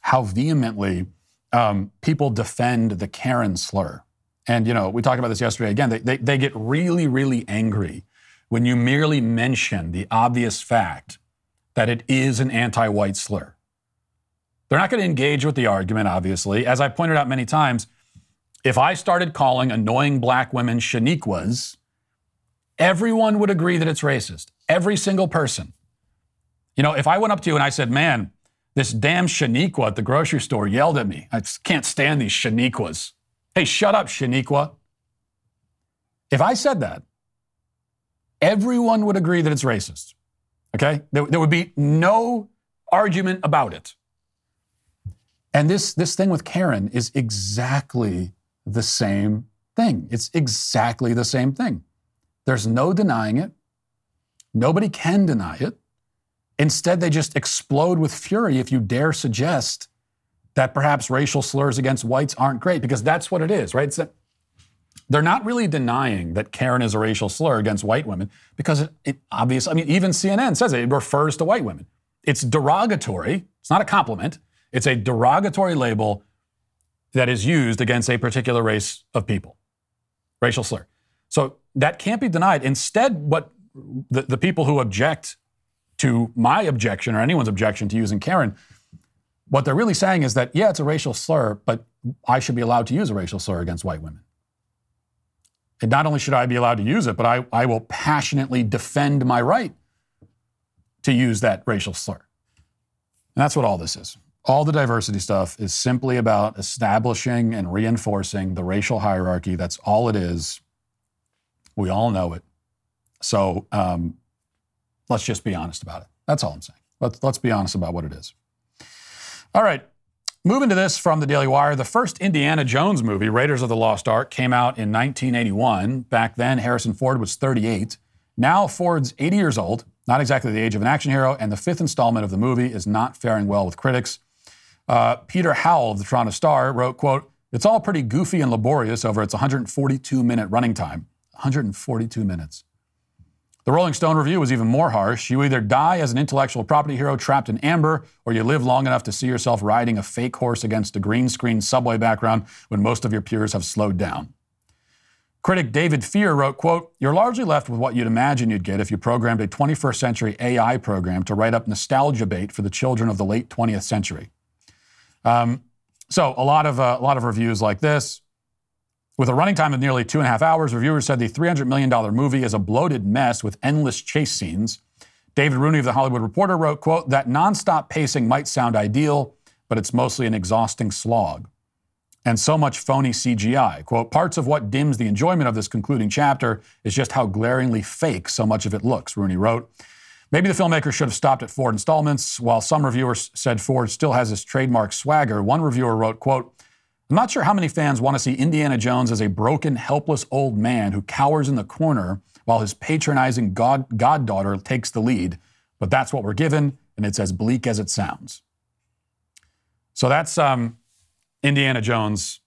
how vehemently um, people defend the Karen slur. And you know, we talked about this yesterday. Again, they, they, they get really, really angry when you merely mention the obvious fact that it is an anti-white slur. They're not going to engage with the argument, obviously. As I pointed out many times, if I started calling annoying black women Shaniquas, everyone would agree that it's racist. Every single person. You know, if I went up to you and I said, man, this damn Shaniqua at the grocery store yelled at me. I can't stand these Shaniquas. Hey, shut up, Shaniqua. If I said that, everyone would agree that it's racist. Okay? There, there would be no argument about it. And this, this thing with Karen is exactly the same thing. It's exactly the same thing. There's no denying it. Nobody can deny it. Instead, they just explode with fury if you dare suggest that perhaps racial slurs against whites aren't great, because that's what it is, right? It's they're not really denying that Karen is a racial slur against white women because it, it obviously, I mean, even CNN says it, it refers to white women. It's derogatory. It's not a compliment. It's a derogatory label that is used against a particular race of people, racial slur. So that can't be denied. Instead, what the, the people who object to my objection or anyone's objection to using Karen, what they're really saying is that, yeah, it's a racial slur, but I should be allowed to use a racial slur against white women. And not only should I be allowed to use it, but I, I will passionately defend my right to use that racial slur. And that's what all this is. All the diversity stuff is simply about establishing and reinforcing the racial hierarchy. That's all it is. We all know it. So um, let's just be honest about it. That's all I'm saying. Let's, let's be honest about what it is. All right. Moving to this from the Daily Wire, the first Indiana Jones movie, Raiders of the Lost Ark, came out in 1981. Back then, Harrison Ford was 38. Now, Ford's 80 years old, not exactly the age of an action hero, and the fifth installment of the movie is not faring well with critics. Uh, Peter Howell of the Toronto Star wrote, quote, It's all pretty goofy and laborious over its 142 minute running time. 142 minutes. The Rolling Stone review was even more harsh. You either die as an intellectual property hero trapped in amber, or you live long enough to see yourself riding a fake horse against a green screen subway background when most of your peers have slowed down. Critic David Fear wrote, quote, You're largely left with what you'd imagine you'd get if you programmed a 21st century AI program to write up nostalgia bait for the children of the late 20th century. Um, so a lot of uh, a lot of reviews like this. With a running time of nearly two and a half hours, reviewers said the $300 million movie is a bloated mess with endless chase scenes. David Rooney of The Hollywood Reporter wrote, quote, that nonstop pacing might sound ideal, but it's mostly an exhausting slog. And so much phony CGI. Quote, parts of what dims the enjoyment of this concluding chapter is just how glaringly fake so much of it looks, Rooney wrote. Maybe the filmmaker should have stopped at Ford installments. While some reviewers said Ford still has his trademark swagger, one reviewer wrote, quote, I'm not sure how many fans want to see Indiana Jones as a broken, helpless old man who cowers in the corner while his patronizing god, goddaughter takes the lead, but that's what we're given, and it's as bleak as it sounds. So that's um, Indiana Jones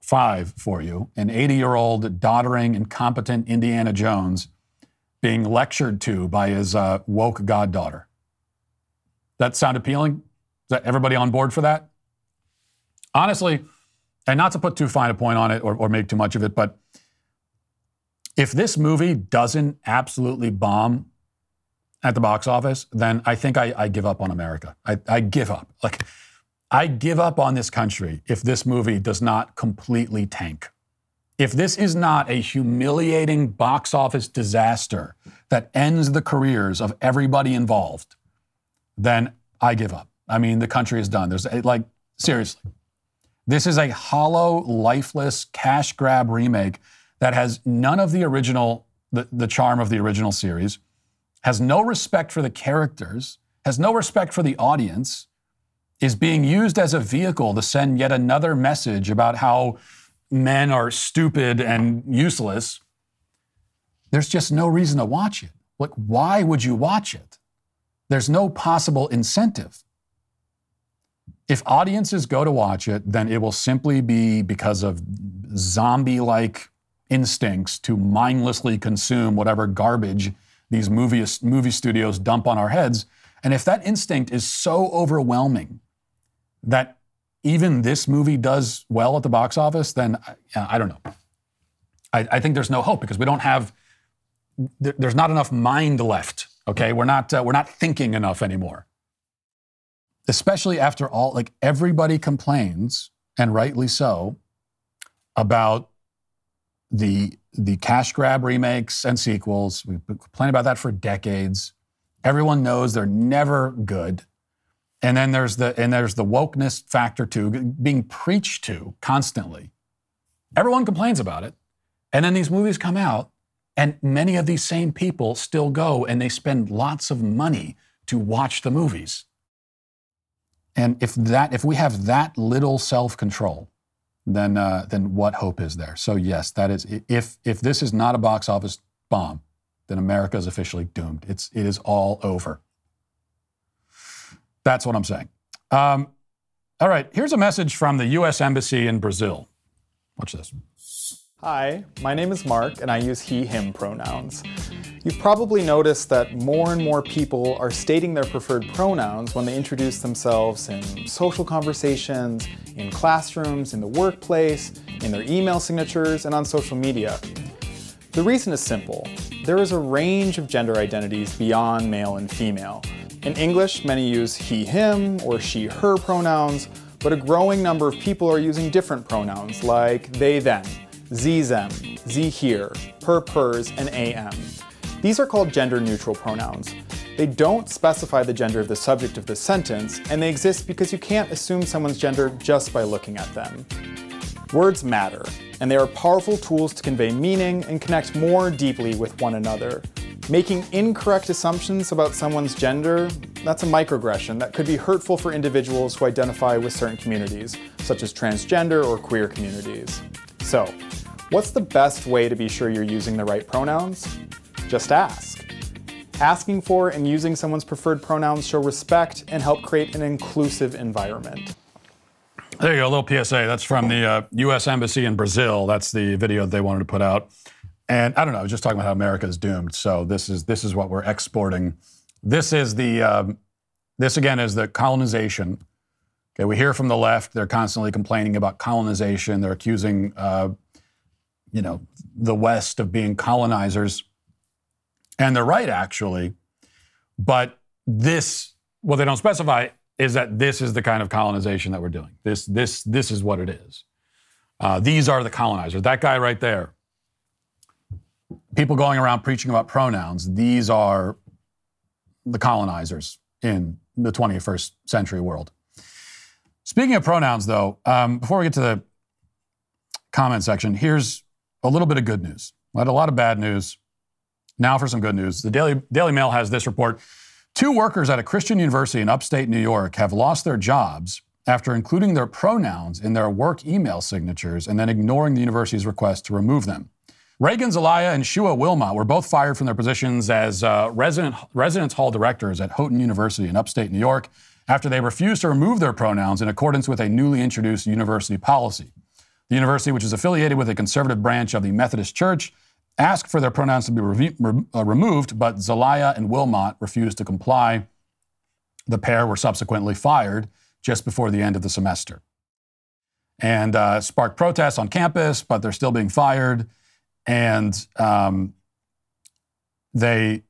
5 for you. An 80 year old, doddering, incompetent Indiana Jones being lectured to by his uh, woke goddaughter. That sound appealing? Is that everybody on board for that? Honestly, and not to put too fine a point on it or, or make too much of it, but if this movie doesn't absolutely bomb at the box office, then I think I, I give up on America. I, I give up. Like, I give up on this country if this movie does not completely tank. If this is not a humiliating box office disaster that ends the careers of everybody involved, then I give up. I mean, the country is done. There's like, seriously. This is a hollow, lifeless, cash grab remake that has none of the original, the, the charm of the original series, has no respect for the characters, has no respect for the audience, is being used as a vehicle to send yet another message about how men are stupid and useless. There's just no reason to watch it. Like, why would you watch it? There's no possible incentive. If audiences go to watch it, then it will simply be because of zombie like instincts to mindlessly consume whatever garbage these movie, movie studios dump on our heads. And if that instinct is so overwhelming that even this movie does well at the box office, then I, I don't know. I, I, think there's no hope because we don't have, there, there's not enough mind left. Okay, we're not uh, we're not thinking enough anymore. Especially after all, like everybody complains, and rightly so, about the the cash grab remakes and sequels. We've been complaining about that for decades. Everyone knows they're never good. And then there's the and there's the wokeness factor too, being preached to constantly. Everyone complains about it. And then these movies come out, and many of these same people still go and they spend lots of money to watch the movies. And if that if we have that little self-control, then uh, then what hope is there? So yes, that is if if this is not a box office bomb, then America is officially doomed. It's it is all over. That's what I'm saying. Um, all right, here's a message from the U.S. Embassy in Brazil. Watch this. Hi, my name is Mark, and I use he, him pronouns. You've probably noticed that more and more people are stating their preferred pronouns when they introduce themselves in social conversations, in classrooms, in the workplace, in their email signatures, and on social media. The reason is simple. There is a range of gender identities beyond male and female. In English, many use he, him, or she, her pronouns, but a growing number of people are using different pronouns like they, them, ze, them, ze, here, her, pers, and am. These are called gender neutral pronouns. They don't specify the gender of the subject of the sentence, and they exist because you can't assume someone's gender just by looking at them. Words matter, and they are powerful tools to convey meaning and connect more deeply with one another. Making incorrect assumptions about someone's gender, that's a microaggression that could be hurtful for individuals who identify with certain communities, such as transgender or queer communities. So, what's the best way to be sure you're using the right pronouns? Just ask. Asking for and using someone's preferred pronouns show respect and help create an inclusive environment. There you go, a little PSA. That's from the uh, U.S. Embassy in Brazil. That's the video they wanted to put out. And I don't know, I was just talking about how America is doomed. So this is this is what we're exporting. This is the um, this again is the colonization. Okay, we hear from the left; they're constantly complaining about colonization. They're accusing, uh, you know, the West of being colonizers, and they're right actually. But this, what they don't specify is that this is the kind of colonization that we're doing. This this this is what it is. Uh, these are the colonizers. That guy right there people going around preaching about pronouns, these are the colonizers in the 21st century world. Speaking of pronouns, though, um, before we get to the comment section, here's a little bit of good news. We had a lot of bad news. Now for some good news. The Daily, Daily Mail has this report. Two workers at a Christian university in upstate New York have lost their jobs after including their pronouns in their work email signatures and then ignoring the university's request to remove them. Raegan Zelaya and Shua Wilmot were both fired from their positions as uh, resident, residence hall directors at Houghton University in upstate New York after they refused to remove their pronouns in accordance with a newly introduced university policy. The university, which is affiliated with a conservative branch of the Methodist Church, asked for their pronouns to be re- re- uh, removed, but Zelaya and Wilmot refused to comply. The pair were subsequently fired just before the end of the semester and uh, sparked protests on campus, but they're still being fired and um, they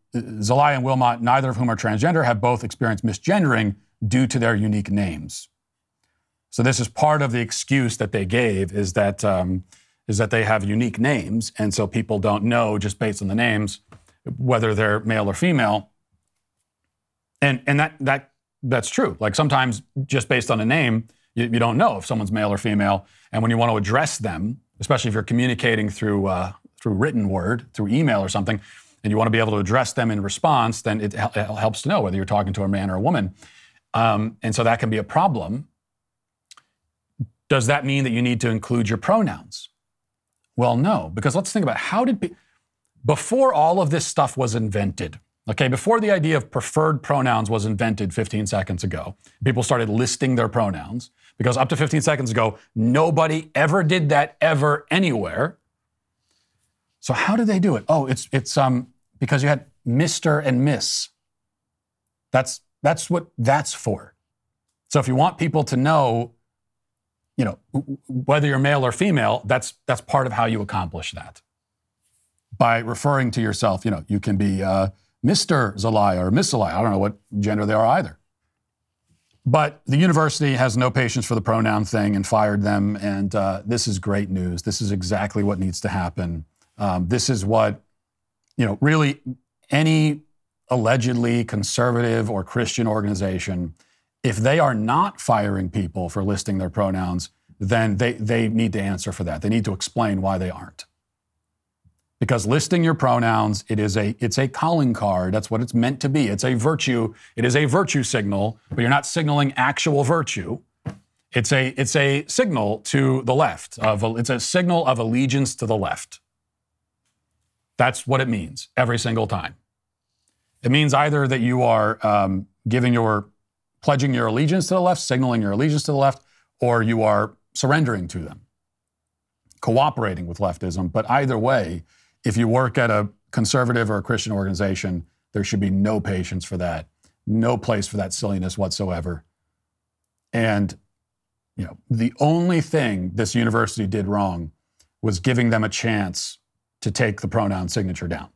Zelaya and Wilmot, neither of whom are transgender, have both experienced misgendering due to their unique names. So this is part of the excuse that they gave is that um, is that they have unique names, and so people don't know just based on the names whether they're male or female. And and that that that's true. Like sometimes just based on a name, you, you don't know if someone's male or female. And when you want to address them, especially if you're communicating through uh, through written word, through email or something, and you want to be able to address them in response, then it, helps to know whether you're talking to a man or a woman. Um, and so that can be a problem. Does that mean that you need to include your pronouns? Well, no, because let's think about how did, be, before all of this stuff was invented, okay, before the idea of preferred pronouns was invented 15 seconds ago, people started listing their pronouns because up to 15 seconds ago, nobody ever did that ever anywhere. So how do they do it? Oh, it's it's um because you had Mr. and Miss. That's that's what that's for. So if you want people to know, you know, whether you're male or female, that's that's part of how you accomplish that. By referring to yourself, you know, you can be uh, Mr. Zelaya or Miss Zelaya. I don't know what gender they are either. But the university has no patience for the pronoun thing and fired them. And uh, this is great news. This is exactly what needs to happen. Um, this is what, you know, really any allegedly conservative or Christian organization, if they are not firing people for listing their pronouns, then they, they need to answer for that. They need to explain why they aren't. Because listing your pronouns it is a it's a calling card. That's what it's meant to be. It's a virtue. It is a virtue signal but you're not signaling actual virtue. It's a it's a signal to the left of it's a signal of allegiance to the left that's what it means every single time it means either that you are um, giving your pledging your allegiance to the left signaling your allegiance to the left or you are surrendering to them cooperating with leftism but either way if you work at a conservative or a Christian organization, there should be no patience for that, no place for that silliness whatsoever. And you know, the only thing this university did wrong was giving them a chance to take the pronoun signature down.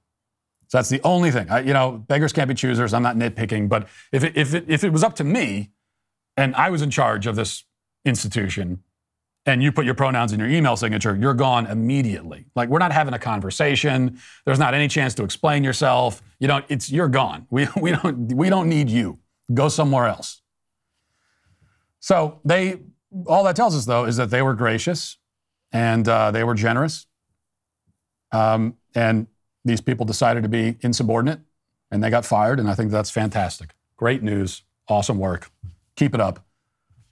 So that's the only thing. I, you know, beggars can't be choosers. I'm not nitpicking, but if it, if it, if it was up to me, and I was in charge of this institution, and you put your pronouns in your email signature, you're gone immediately. Like we're not having a conversation. There's not any chance to explain yourself. You don't. It's you're gone. We [LAUGHS] we don't we don't need you. Go somewhere else. So they all that tells us though is that they were gracious and uh, they were generous. Um, and these people decided to be insubordinate and they got fired. And I think that's fantastic. Great news. Awesome work. Keep it up.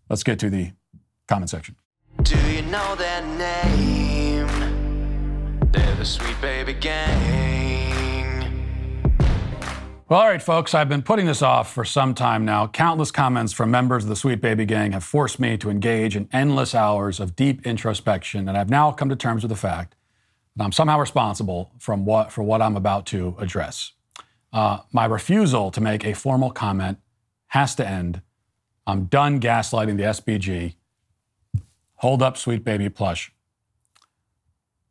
Let's get to the comment section. Do you know their name? They're the Sweet Baby Gang. Well, all right, folks, I've been putting this off for some time now. Countless comments from members of the Sweet Baby Gang have forced me to engage in endless hours of deep introspection, and I've now come to terms with the fact that I'm somehow responsible from what, for what I'm about to address. Uh, my refusal to make a formal comment has to end. I'm done gaslighting the SBG Hold up, sweet baby plush.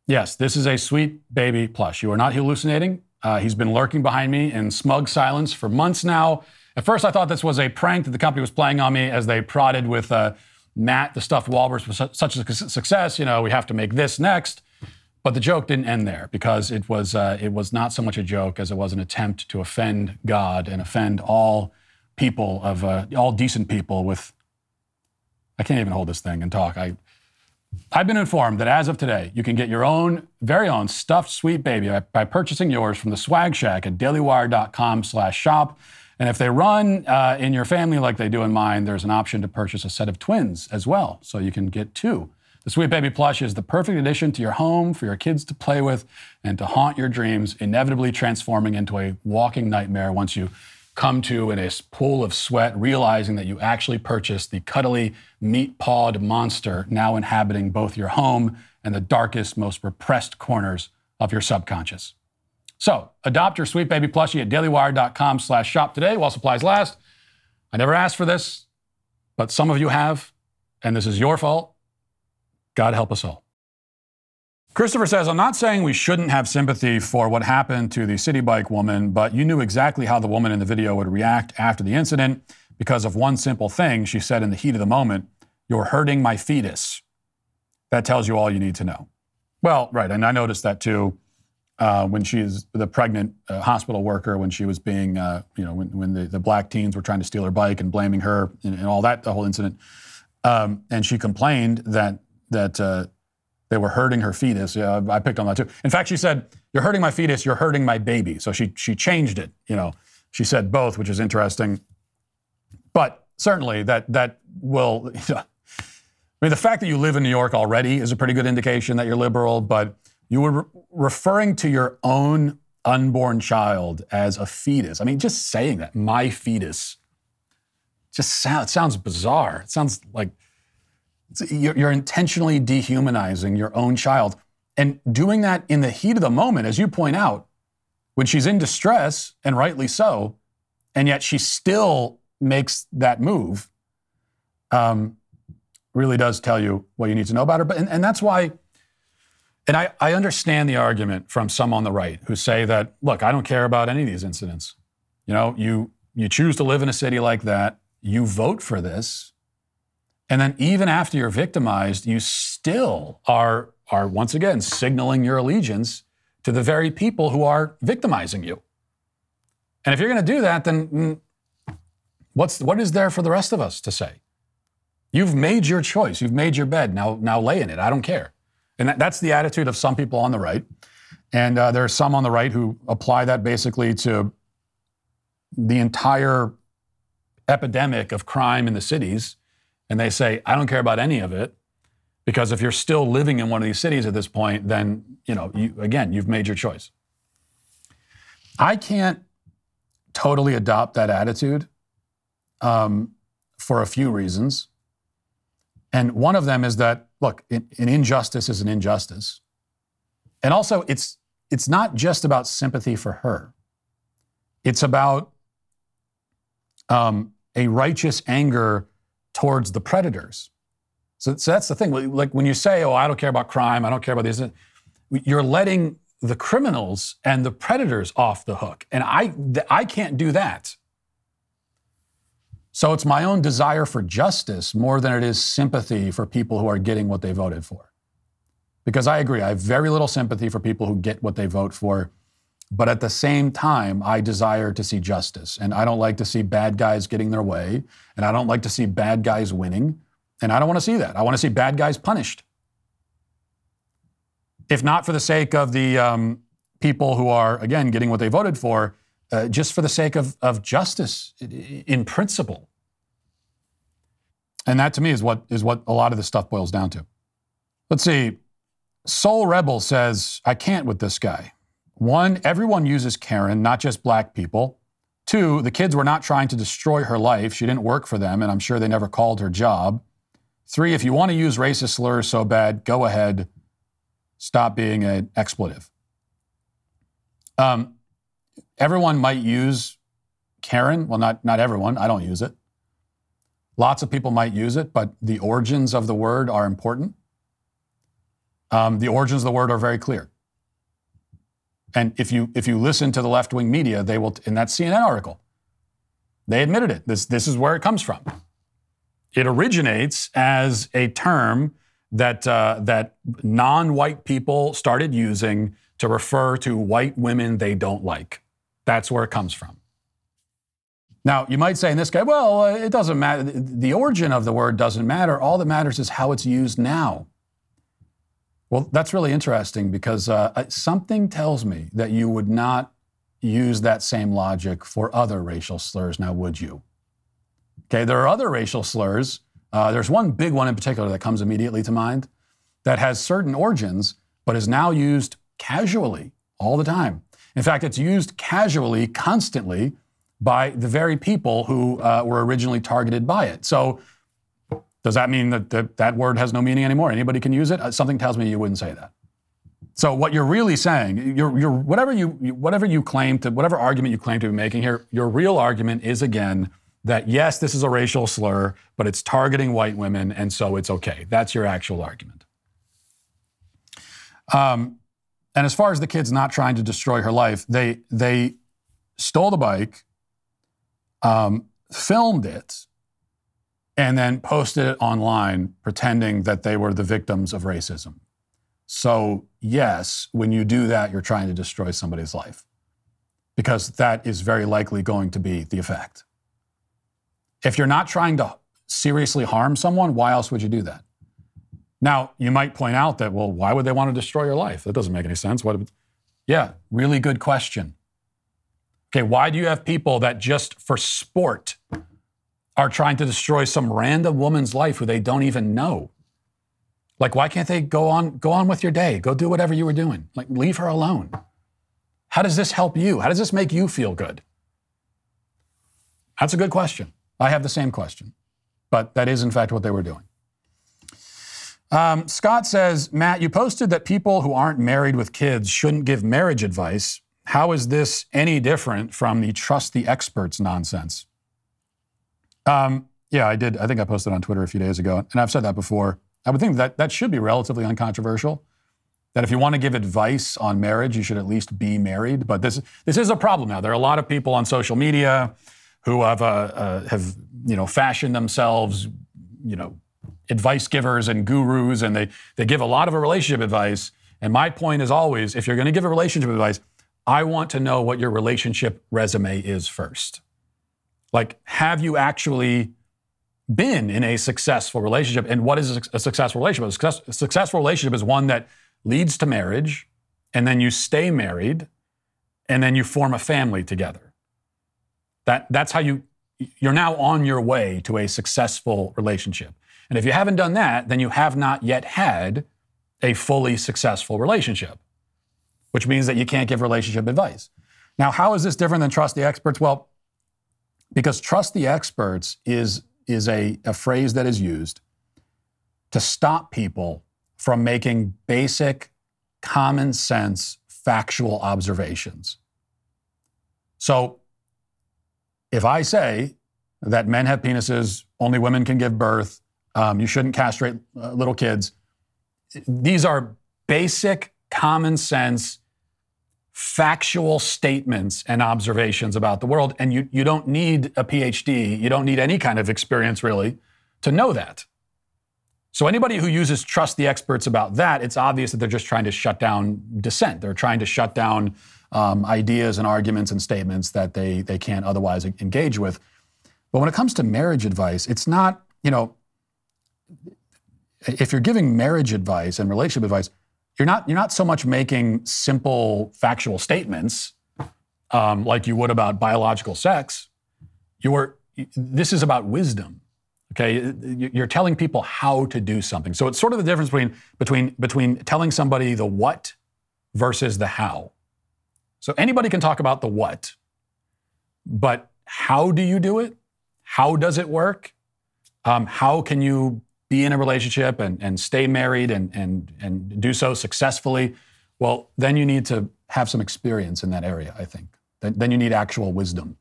Yes, this is a sweet baby plush. You are not hallucinating. Uh, he's been lurking behind me in smug silence for months now. At first, I thought this was a prank that the company was playing on me as they prodded with uh, Matt, the stuffed walrus, was such a success. You know, we have to make this next. But the joke didn't end there because it was uh, it was not so much a joke as it was an attempt to offend God and offend all people of uh, all decent people with I can't even hold this thing and talk. I, I've been informed that as of today, you can get your own very own stuffed sweet baby by, by purchasing yours from the Swag Shack at dailywire.com/shop. And if they run uh, in your family like they do in mine, there's an option to purchase a set of twins as well, so you can get two. The Sweet Baby Plush is the perfect addition to your home for your kids to play with and to haunt your dreams, inevitably transforming into a walking nightmare once you come to in a pool of sweat, realizing that you actually purchased the cuddly, meat pawed monster now inhabiting both your home and the darkest, most repressed corners of your subconscious. So, adopt your sweet baby plushie at dailywire.com slash shop today while supplies last. I never asked for this, but some of you have, and this is your fault. God help us all. Christopher says, I'm not saying we shouldn't have sympathy for what happened to the Citi Bike woman, but you knew exactly how the woman in the video would react after the incident because of one simple thing she said in the heat of the moment You're hurting my fetus. That tells you all you need to know. Well, right, and I noticed that too. Uh, when she's the pregnant uh, hospital worker, when she was being, uh, you know, when, when the, the, black teens were trying to steal her bike and blaming her and, and all that, the whole incident. Um, and she complained that that uh, they were hurting her fetus. Yeah, I picked on that too. In fact, she said, "You're hurting my fetus. You're hurting my baby." So she she changed it. You know, she said both, which is interesting. But certainly that that will. [LAUGHS] I mean, the fact that you live in New York already is a pretty good indication that you're liberal. But you were re- referring to your own unborn child as a fetus. I mean, just saying that, my fetus, just sound, sounds bizarre. It sounds like you're intentionally dehumanizing your own child. And doing that in the heat of the moment, as you point out, when she's in distress, and rightly so, and yet she still makes that move um, really does tell you what you need to know about her. But and, and that's why, and I, I understand the argument from some on the right who say that, look, I don't care about any of these incidents. You know, you you choose to live in a city like that, you vote for this, and then even after you're victimized, you still are are once again signaling your allegiance to the very people who are victimizing you. And if you're going to do that, then mm, what's what is there for the rest of us to say? You've made your choice. You've made your bed. Now, now lay in it. I don't care. And that, that's the attitude of some people on the right. And uh, there are some on the right who apply that basically to the entire epidemic of crime in the cities. And they say, I don't care about any of it. Because if you're still living in one of these cities at this point, then, you know, you, again, you've made your choice. I can't totally adopt that attitude um, for a few reasons. And one of them is that, look, an injustice is an injustice. And also, it's, it's not just about sympathy for her, it's about um, a righteous anger towards the predators. So, so that's the thing. Like when you say, oh, I don't care about crime, I don't care about this, you're letting the criminals and the predators off the hook. And I, I can't do that. So it's my own desire for justice more than it is sympathy for people who are getting what they voted for. Because I agree, I have very little sympathy for people who get what they vote for. But at the same time, I desire to see justice. And I don't like to see bad guys getting their way. And I don't like to see bad guys winning. And I don't want to see that. I want to see bad guys punished. If not for the sake of the um, people who are, again, getting what they voted for, uh, just for the sake of, of justice in principle. And that to me is what, is what a lot of this stuff boils down to. Let's see. Soul Rebel says, I can't with this guy. One, everyone uses Karen, not just black people. Two, the kids were not trying to destroy her life. She didn't work for them, and I'm sure they never called her job. Three, if you want to use racist slurs so bad, go ahead. Stop being an expletive. Um, everyone might use Karen. Well, not, not everyone. I don't use it. Lots of people might use it, but the origins of the word are important. Um, the origins of the word are very clear. And if you if you listen to the left wing media, they will in that CNN article, they admitted it. This this is where it comes from. It originates as a term that, uh, that non white people started using to refer to white women they don't like. That's where it comes from. Now, you might say in this guy, well, it doesn't matter. The origin of the word doesn't matter. All that matters is how it's used now. Well, that's really interesting because uh, something tells me that you would not use that same logic for other racial slurs, now would you? Okay, there are other racial slurs. Uh, there's one big one in particular that comes immediately to mind that has certain origins, but is now used casually all the time. In fact, it's used casually, constantly, by the very people who uh, were originally targeted by it. So, does that mean that, that that word has no meaning anymore? Anybody can use it? Uh, something tells me you wouldn't say that. So, what you're really saying, you're, you're, whatever you whatever you claim to, whatever argument you claim to be making here, your real argument is again that yes, this is a racial slur, but it's targeting white women, and so it's okay. That's your actual argument. Um, and as far as the kids not trying to destroy her life, they they stole the bike, um, filmed it, and then posted it online, pretending that they were the victims of racism. So yes, when you do that, you're trying to destroy somebody's life, because that is very likely going to be the effect. If you're not trying to seriously harm someone, why else would you do that? Now, you might point out that, well, why would they want to destroy your life? That doesn't make any sense. What? Yeah, really good question. Okay, why do you have people that just for sport are trying to destroy some random woman's life who they don't even know? Like, why can't they go on, go on with your day? Go do whatever you were doing. Like, leave her alone. How does this help you? How does this make you feel good? That's a good question. I have the same question, but that is in fact what they were doing. Um, Scott says, Matt, you posted that people who aren't married with kids shouldn't give marriage advice. How is this any different from the trust the experts nonsense? Um, yeah, I did. I think I posted on Twitter a few days ago, and I've said that before. I would think that that should be relatively uncontroversial. That if you want to give advice on marriage, you should at least be married. But this this is a problem now. There are a lot of people on social media who have uh, uh, have you know fashioned themselves, you know, advice givers and gurus, and they they give a lot of a relationship advice. And my point is always, if you're going to give a relationship advice, I want to know what your relationship resume is first. Like, have you actually been in a successful relationship? And what is a successful relationship? A, success, a successful relationship is one that leads to marriage, and then you stay married, and then you form a family together. That, that's how you, you're now on your way to a successful relationship. And if you haven't done that, then you have not yet had a fully successful relationship, which means that you can't give relationship advice. Now, how is this different than trust the experts? Well, because trust the experts is, is a, a phrase that is used to stop people from making basic, common sense, factual observations. So, if I say that men have penises, only women can give birth, um, you shouldn't castrate uh, little kids, these are basic, common sense, factual statements and observations about the world. And you, you don't need a PhD, you don't need any kind of experience really to know that. So, anybody who uses trust the experts about that, it's obvious that they're just trying to shut down dissent. They're trying to shut down um, ideas and arguments and statements that they, they can't otherwise engage with. But when it comes to marriage advice, it's not, you know, if you're giving marriage advice and relationship advice, you're not you're not so much making simple factual statements um, like you would about biological sex. You're this is about wisdom. Okay, you're telling people how to do something. So it's sort of the difference between between between telling somebody the what versus the how. So anybody can talk about the what, but how do you do it? How does it work? Um, how can you be in a relationship and, and stay married and, and, and do so successfully, well, then you need to have some experience in that area, I think. Then, then you need actual wisdom.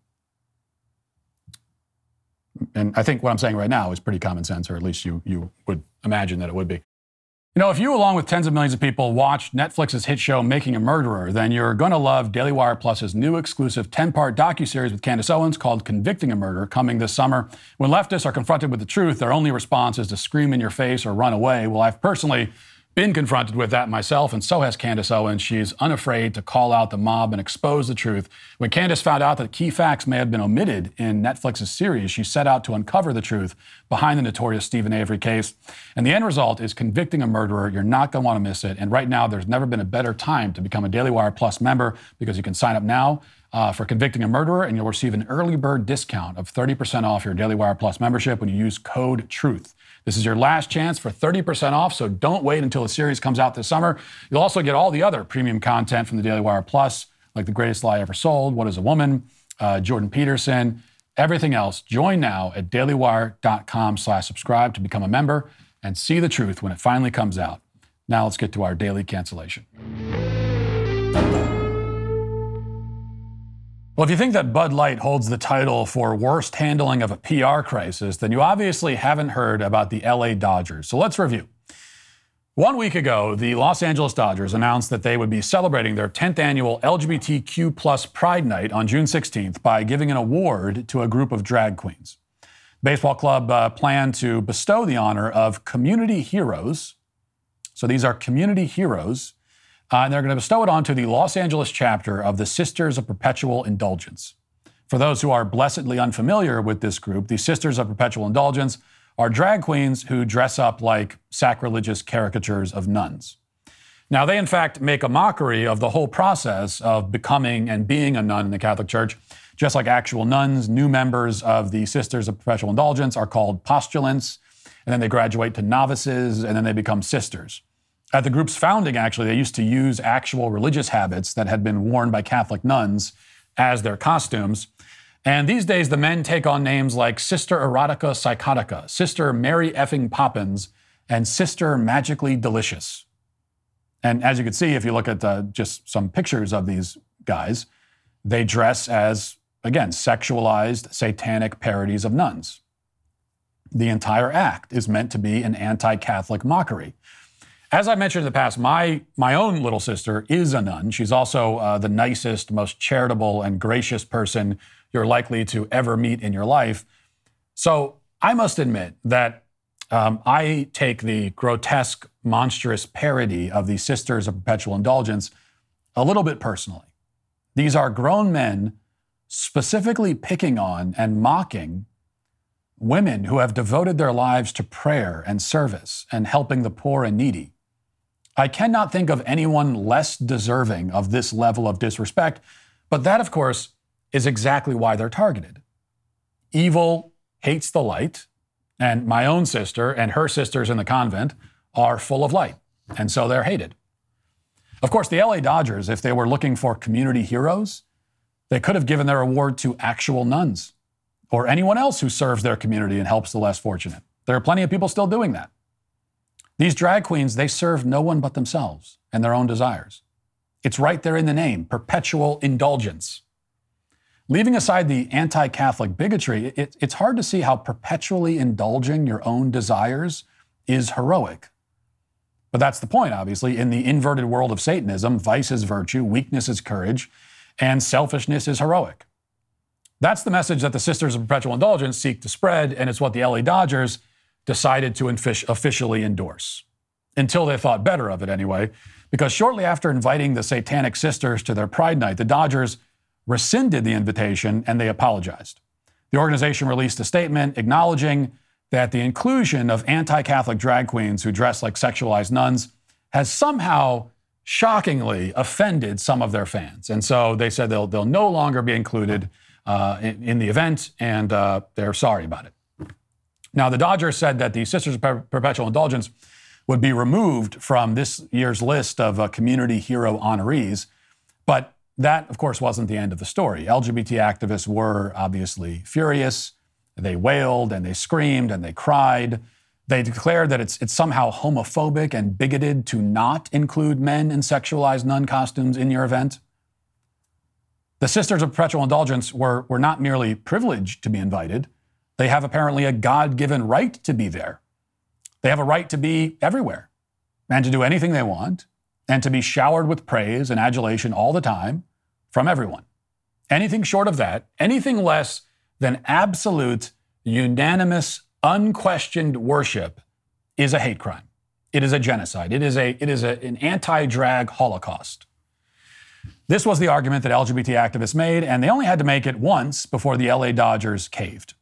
And I think what I'm saying right now is pretty common sense, or at least you, you would imagine that it would be. You know, if you, along with tens of millions of people, watched Netflix's hit show Making a Murderer, then you're going to love Daily Wire Plus's new exclusive 10-part docuseries with Candace Owens called Convicting a Murderer coming this summer. When leftists are confronted with the truth, their only response is to scream in your face or run away. Well, I've personally been confronted with that myself, and so has Candace Owens. She's unafraid to call out the mob and expose the truth. When Candace found out that key facts may have been omitted in Netflix's series, she set out to uncover the truth behind the notorious Steven Avery case. And the end result is convicting a murderer. You're not going to want to miss it. And right now, there's never been a better time to become a Daily Wire Plus member because you can sign up now uh, for convicting a murderer, and you'll receive an early bird discount of 30% off your Daily Wire Plus membership when you use code TRUTH. This is your last chance for 30% off, so don't wait until the series comes out this summer. You'll also get all the other premium content from the Daily Wire Plus, like The Greatest Lie Ever Sold, What is a Woman, uh, Jordan Peterson, everything else. Join now at dailywire.com slash subscribe to become a member and see the truth when it finally comes out. Now let's get to our daily cancellation. Well, if you think that Bud Light holds the title for worst handling of a PR crisis, then you obviously haven't heard about the LA Dodgers. So let's review. One week ago, the Los Angeles Dodgers announced that they would be celebrating their 10th annual LGBTQ plus Pride Night on June 16th by giving an award to a group of drag queens. Baseball club uh, planned to bestow the honor of community heroes. So these are community heroes uh, and they're going to bestow it onto the Los Angeles chapter of the Sisters of Perpetual Indulgence. For those who are blessedly unfamiliar with this group, the Sisters of Perpetual Indulgence are drag queens who dress up like sacrilegious caricatures of nuns. Now, they in fact make a mockery of the whole process of becoming and being a nun in the Catholic Church. Just like actual nuns, new members of the Sisters of Perpetual Indulgence are called postulants, and then they graduate to novices, and then they become sisters. At the group's founding, actually, they used to use actual religious habits that had been worn by Catholic nuns as their costumes. And these days, the men take on names like Sister Erotica Psychotica, Sister Mary Effing Poppins, and Sister Magically Delicious. And as you can see, if you look at uh, just some pictures of these guys, they dress as, again, sexualized satanic parodies of nuns. The entire act is meant to be an anti Catholic mockery. As I mentioned in the past, my, my own little sister is a nun. She's also uh, the nicest, most charitable, and gracious person you're likely to ever meet in your life. So I must admit that um, I take the grotesque, monstrous parody of the Sisters of Perpetual Indulgence a little bit personally. These are grown men specifically picking on and mocking women who have devoted their lives to prayer and service and helping the poor and needy. I cannot think of anyone less deserving of this level of disrespect, but that, of course, is exactly why they're targeted. Evil hates the light, and my own sister and her sisters in the convent are full of light, and so they're hated. Of course, the LA Dodgers, if they were looking for community heroes, they could have given their award to actual nuns or anyone else who serves their community and helps the less fortunate. There are plenty of people still doing that. These drag queens, they serve no one but themselves and their own desires. It's right there in the name perpetual indulgence. Leaving aside the anti Catholic bigotry, it, it's hard to see how perpetually indulging your own desires is heroic. But that's the point, obviously. In the inverted world of Satanism, vice is virtue, weakness is courage, and selfishness is heroic. That's the message that the Sisters of Perpetual Indulgence seek to spread, and it's what the LA Dodgers decided to officially endorse. Until they thought better of it, anyway, because shortly after inviting the Satanic Sisters to their Pride Night, the Dodgers rescinded the invitation and they apologized. The organization released a statement acknowledging that the inclusion of anti Catholic drag queens who dress like sexualized nuns has somehow shockingly offended some of their fans. And so they said they'll, they'll no longer be included uh, in, in, the event, and uh, they're sorry about it. Now, the Dodgers said that the Sisters of Perpetual Indulgence would be removed from this year's list of uh, community hero honorees, but that, of course, wasn't the end of the story. LGBT activists were obviously furious. They wailed and they screamed and they cried. They declared that it's, it's somehow homophobic and bigoted to not include men in sexualized nun costumes in your event. The Sisters of Perpetual Indulgence were, were not merely privileged to be invited, they have apparently a God given right to be there. They have a right to be everywhere and to do anything they want and to be showered with praise and adulation all the time from everyone. Anything short of that, anything less than absolute, unanimous, unquestioned worship is a hate crime. It is a genocide. It is, a, it is a, an anti drag holocaust. This was the argument that LGBT activists made, and they only had to make it once before the LA Dodgers caved.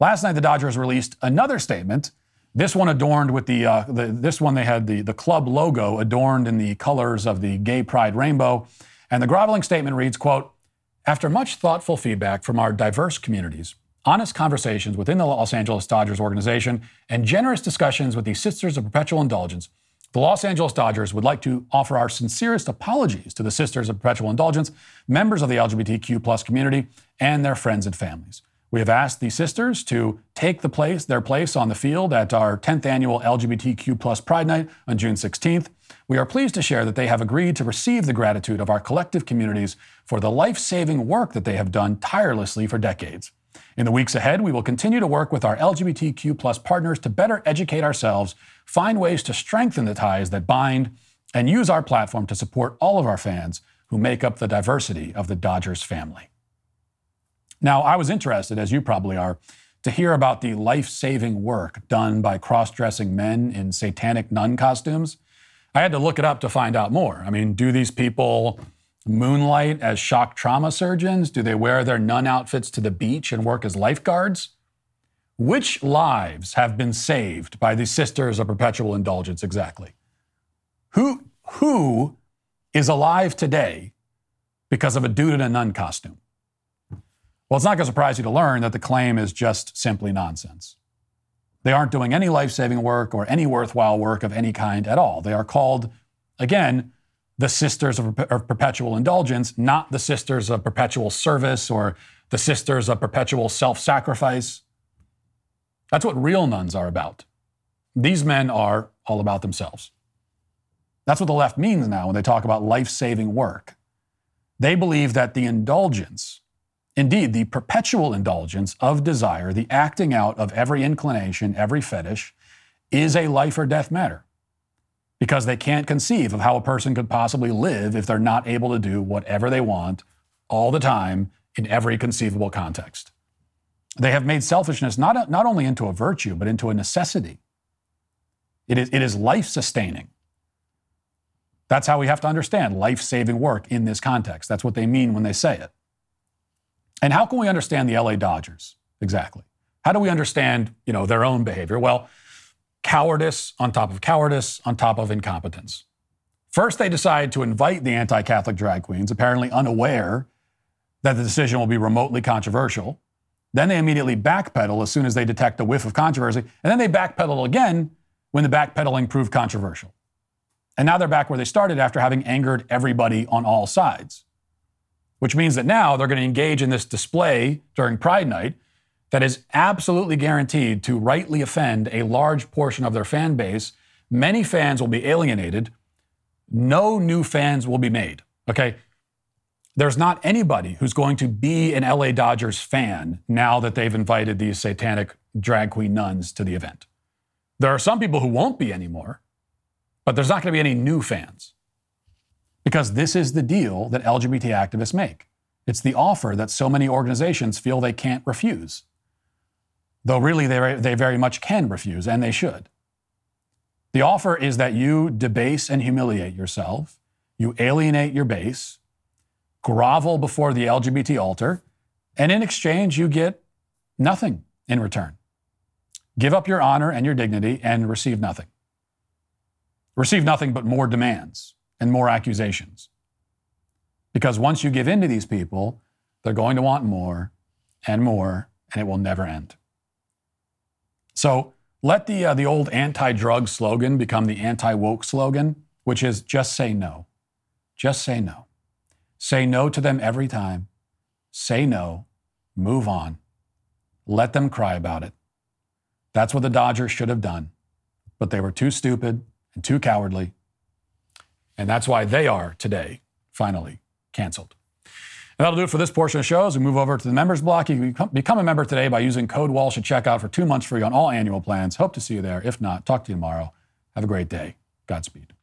Last night, the Dodgers released another statement. This one adorned with the, uh, the this one they had the, the club logo adorned in the colors of the gay pride rainbow. And the groveling statement reads, quote, after much thoughtful feedback from our diverse communities, honest conversations within the Los Angeles Dodgers organization, and generous discussions with the Sisters of Perpetual Indulgence, the Los Angeles Dodgers would like to offer our sincerest apologies to the Sisters of Perpetual Indulgence, members of the LGBTQ plus community, and their friends and families. We have asked the sisters to take the place, their place on the field at our 10th annual LGBTQ plus Pride Night on June 16th. We are pleased to share that they have agreed to receive the gratitude of our collective communities for the life saving work that they have done tirelessly for decades. In the weeks ahead, we will continue to work with our LGBTQ plus partners to better educate ourselves, find ways to strengthen the ties that bind, and use our platform to support all of our fans who make up the diversity of the Dodgers family. Now, I was interested, as you probably are, to hear about the life saving work done by cross dressing men in satanic nun costumes. I had to look it up to find out more. I mean, do these people moonlight as shock trauma surgeons? Do they wear their nun outfits to the beach and work as lifeguards? Which lives have been saved by the Sisters of Perpetual Indulgence exactly? Who, who is alive today because of a dude in a nun costume? Well, it's not going to surprise you to learn that the claim is just simply nonsense. They aren't doing any life saving work or any worthwhile work of any kind at all. They are called, again, the Sisters of, Perpetual Indulgence, not the Sisters of Perpetual Service or the Sisters of Perpetual Self Sacrifice. That's what real nuns are about. These men are all about themselves. That's what the left means now when they talk about life saving work. They believe that the indulgence Indeed, the perpetual indulgence of desire, the acting out of every inclination, every fetish, is a life or death matter because they can't conceive of how a person could possibly live if they're not able to do whatever they want all the time in every conceivable context. They have made selfishness not, not only into a virtue, but into a necessity. It is, it is life sustaining. That's how we have to understand life saving work in this context. That's what they mean when they say it. And how can we understand the LA Dodgers exactly? How do we understand, you know, their own behavior? Well, cowardice on top of cowardice on top of incompetence. First, they decide to invite the anti Catholic drag queens, apparently unaware that the decision will be remotely controversial. Then they immediately backpedal as soon as they detect a whiff of controversy. And then they backpedal again when the backpedaling proved controversial. And now they're back where they started after having angered everybody on all sides, which means that now they're going to engage in this display during Pride Night that is absolutely guaranteed to rightly offend a large portion of their fan base. Many fans will be alienated. No new fans will be made. Okay. There's not anybody who's going to be an LA Dodgers fan now that they've invited these satanic drag queen nuns to the event. There are some people who won't be anymore, but there's not going to be any new fans because this is the deal that LGBT activists make. It's the offer that so many organizations feel they can't refuse though really they, they very much can refuse, and they should. The offer is that you debase and humiliate yourself, you alienate your base, grovel before the LGBT altar, and in exchange, you get nothing in return. Give up your honor and your dignity and receive nothing. Receive nothing but more demands and more accusations. Because once you give in to these people, they're going to want more and more, and it will never end. So let the, uh, the old anti drug slogan become the anti woke slogan, which is just say no. Just say no. Say no to them every time. Say no. Move on. Let them cry about it. That's what the Dodgers should have done. But they were too stupid and too cowardly. And that's why they are today, finally, canceled. And that'll do it for this portion of the show. As we move over to the members block, you can become a member today by using code Walsh at checkout for two months free on all annual plans. Hope to see you there. If not, talk to you tomorrow. Have a great day. Godspeed.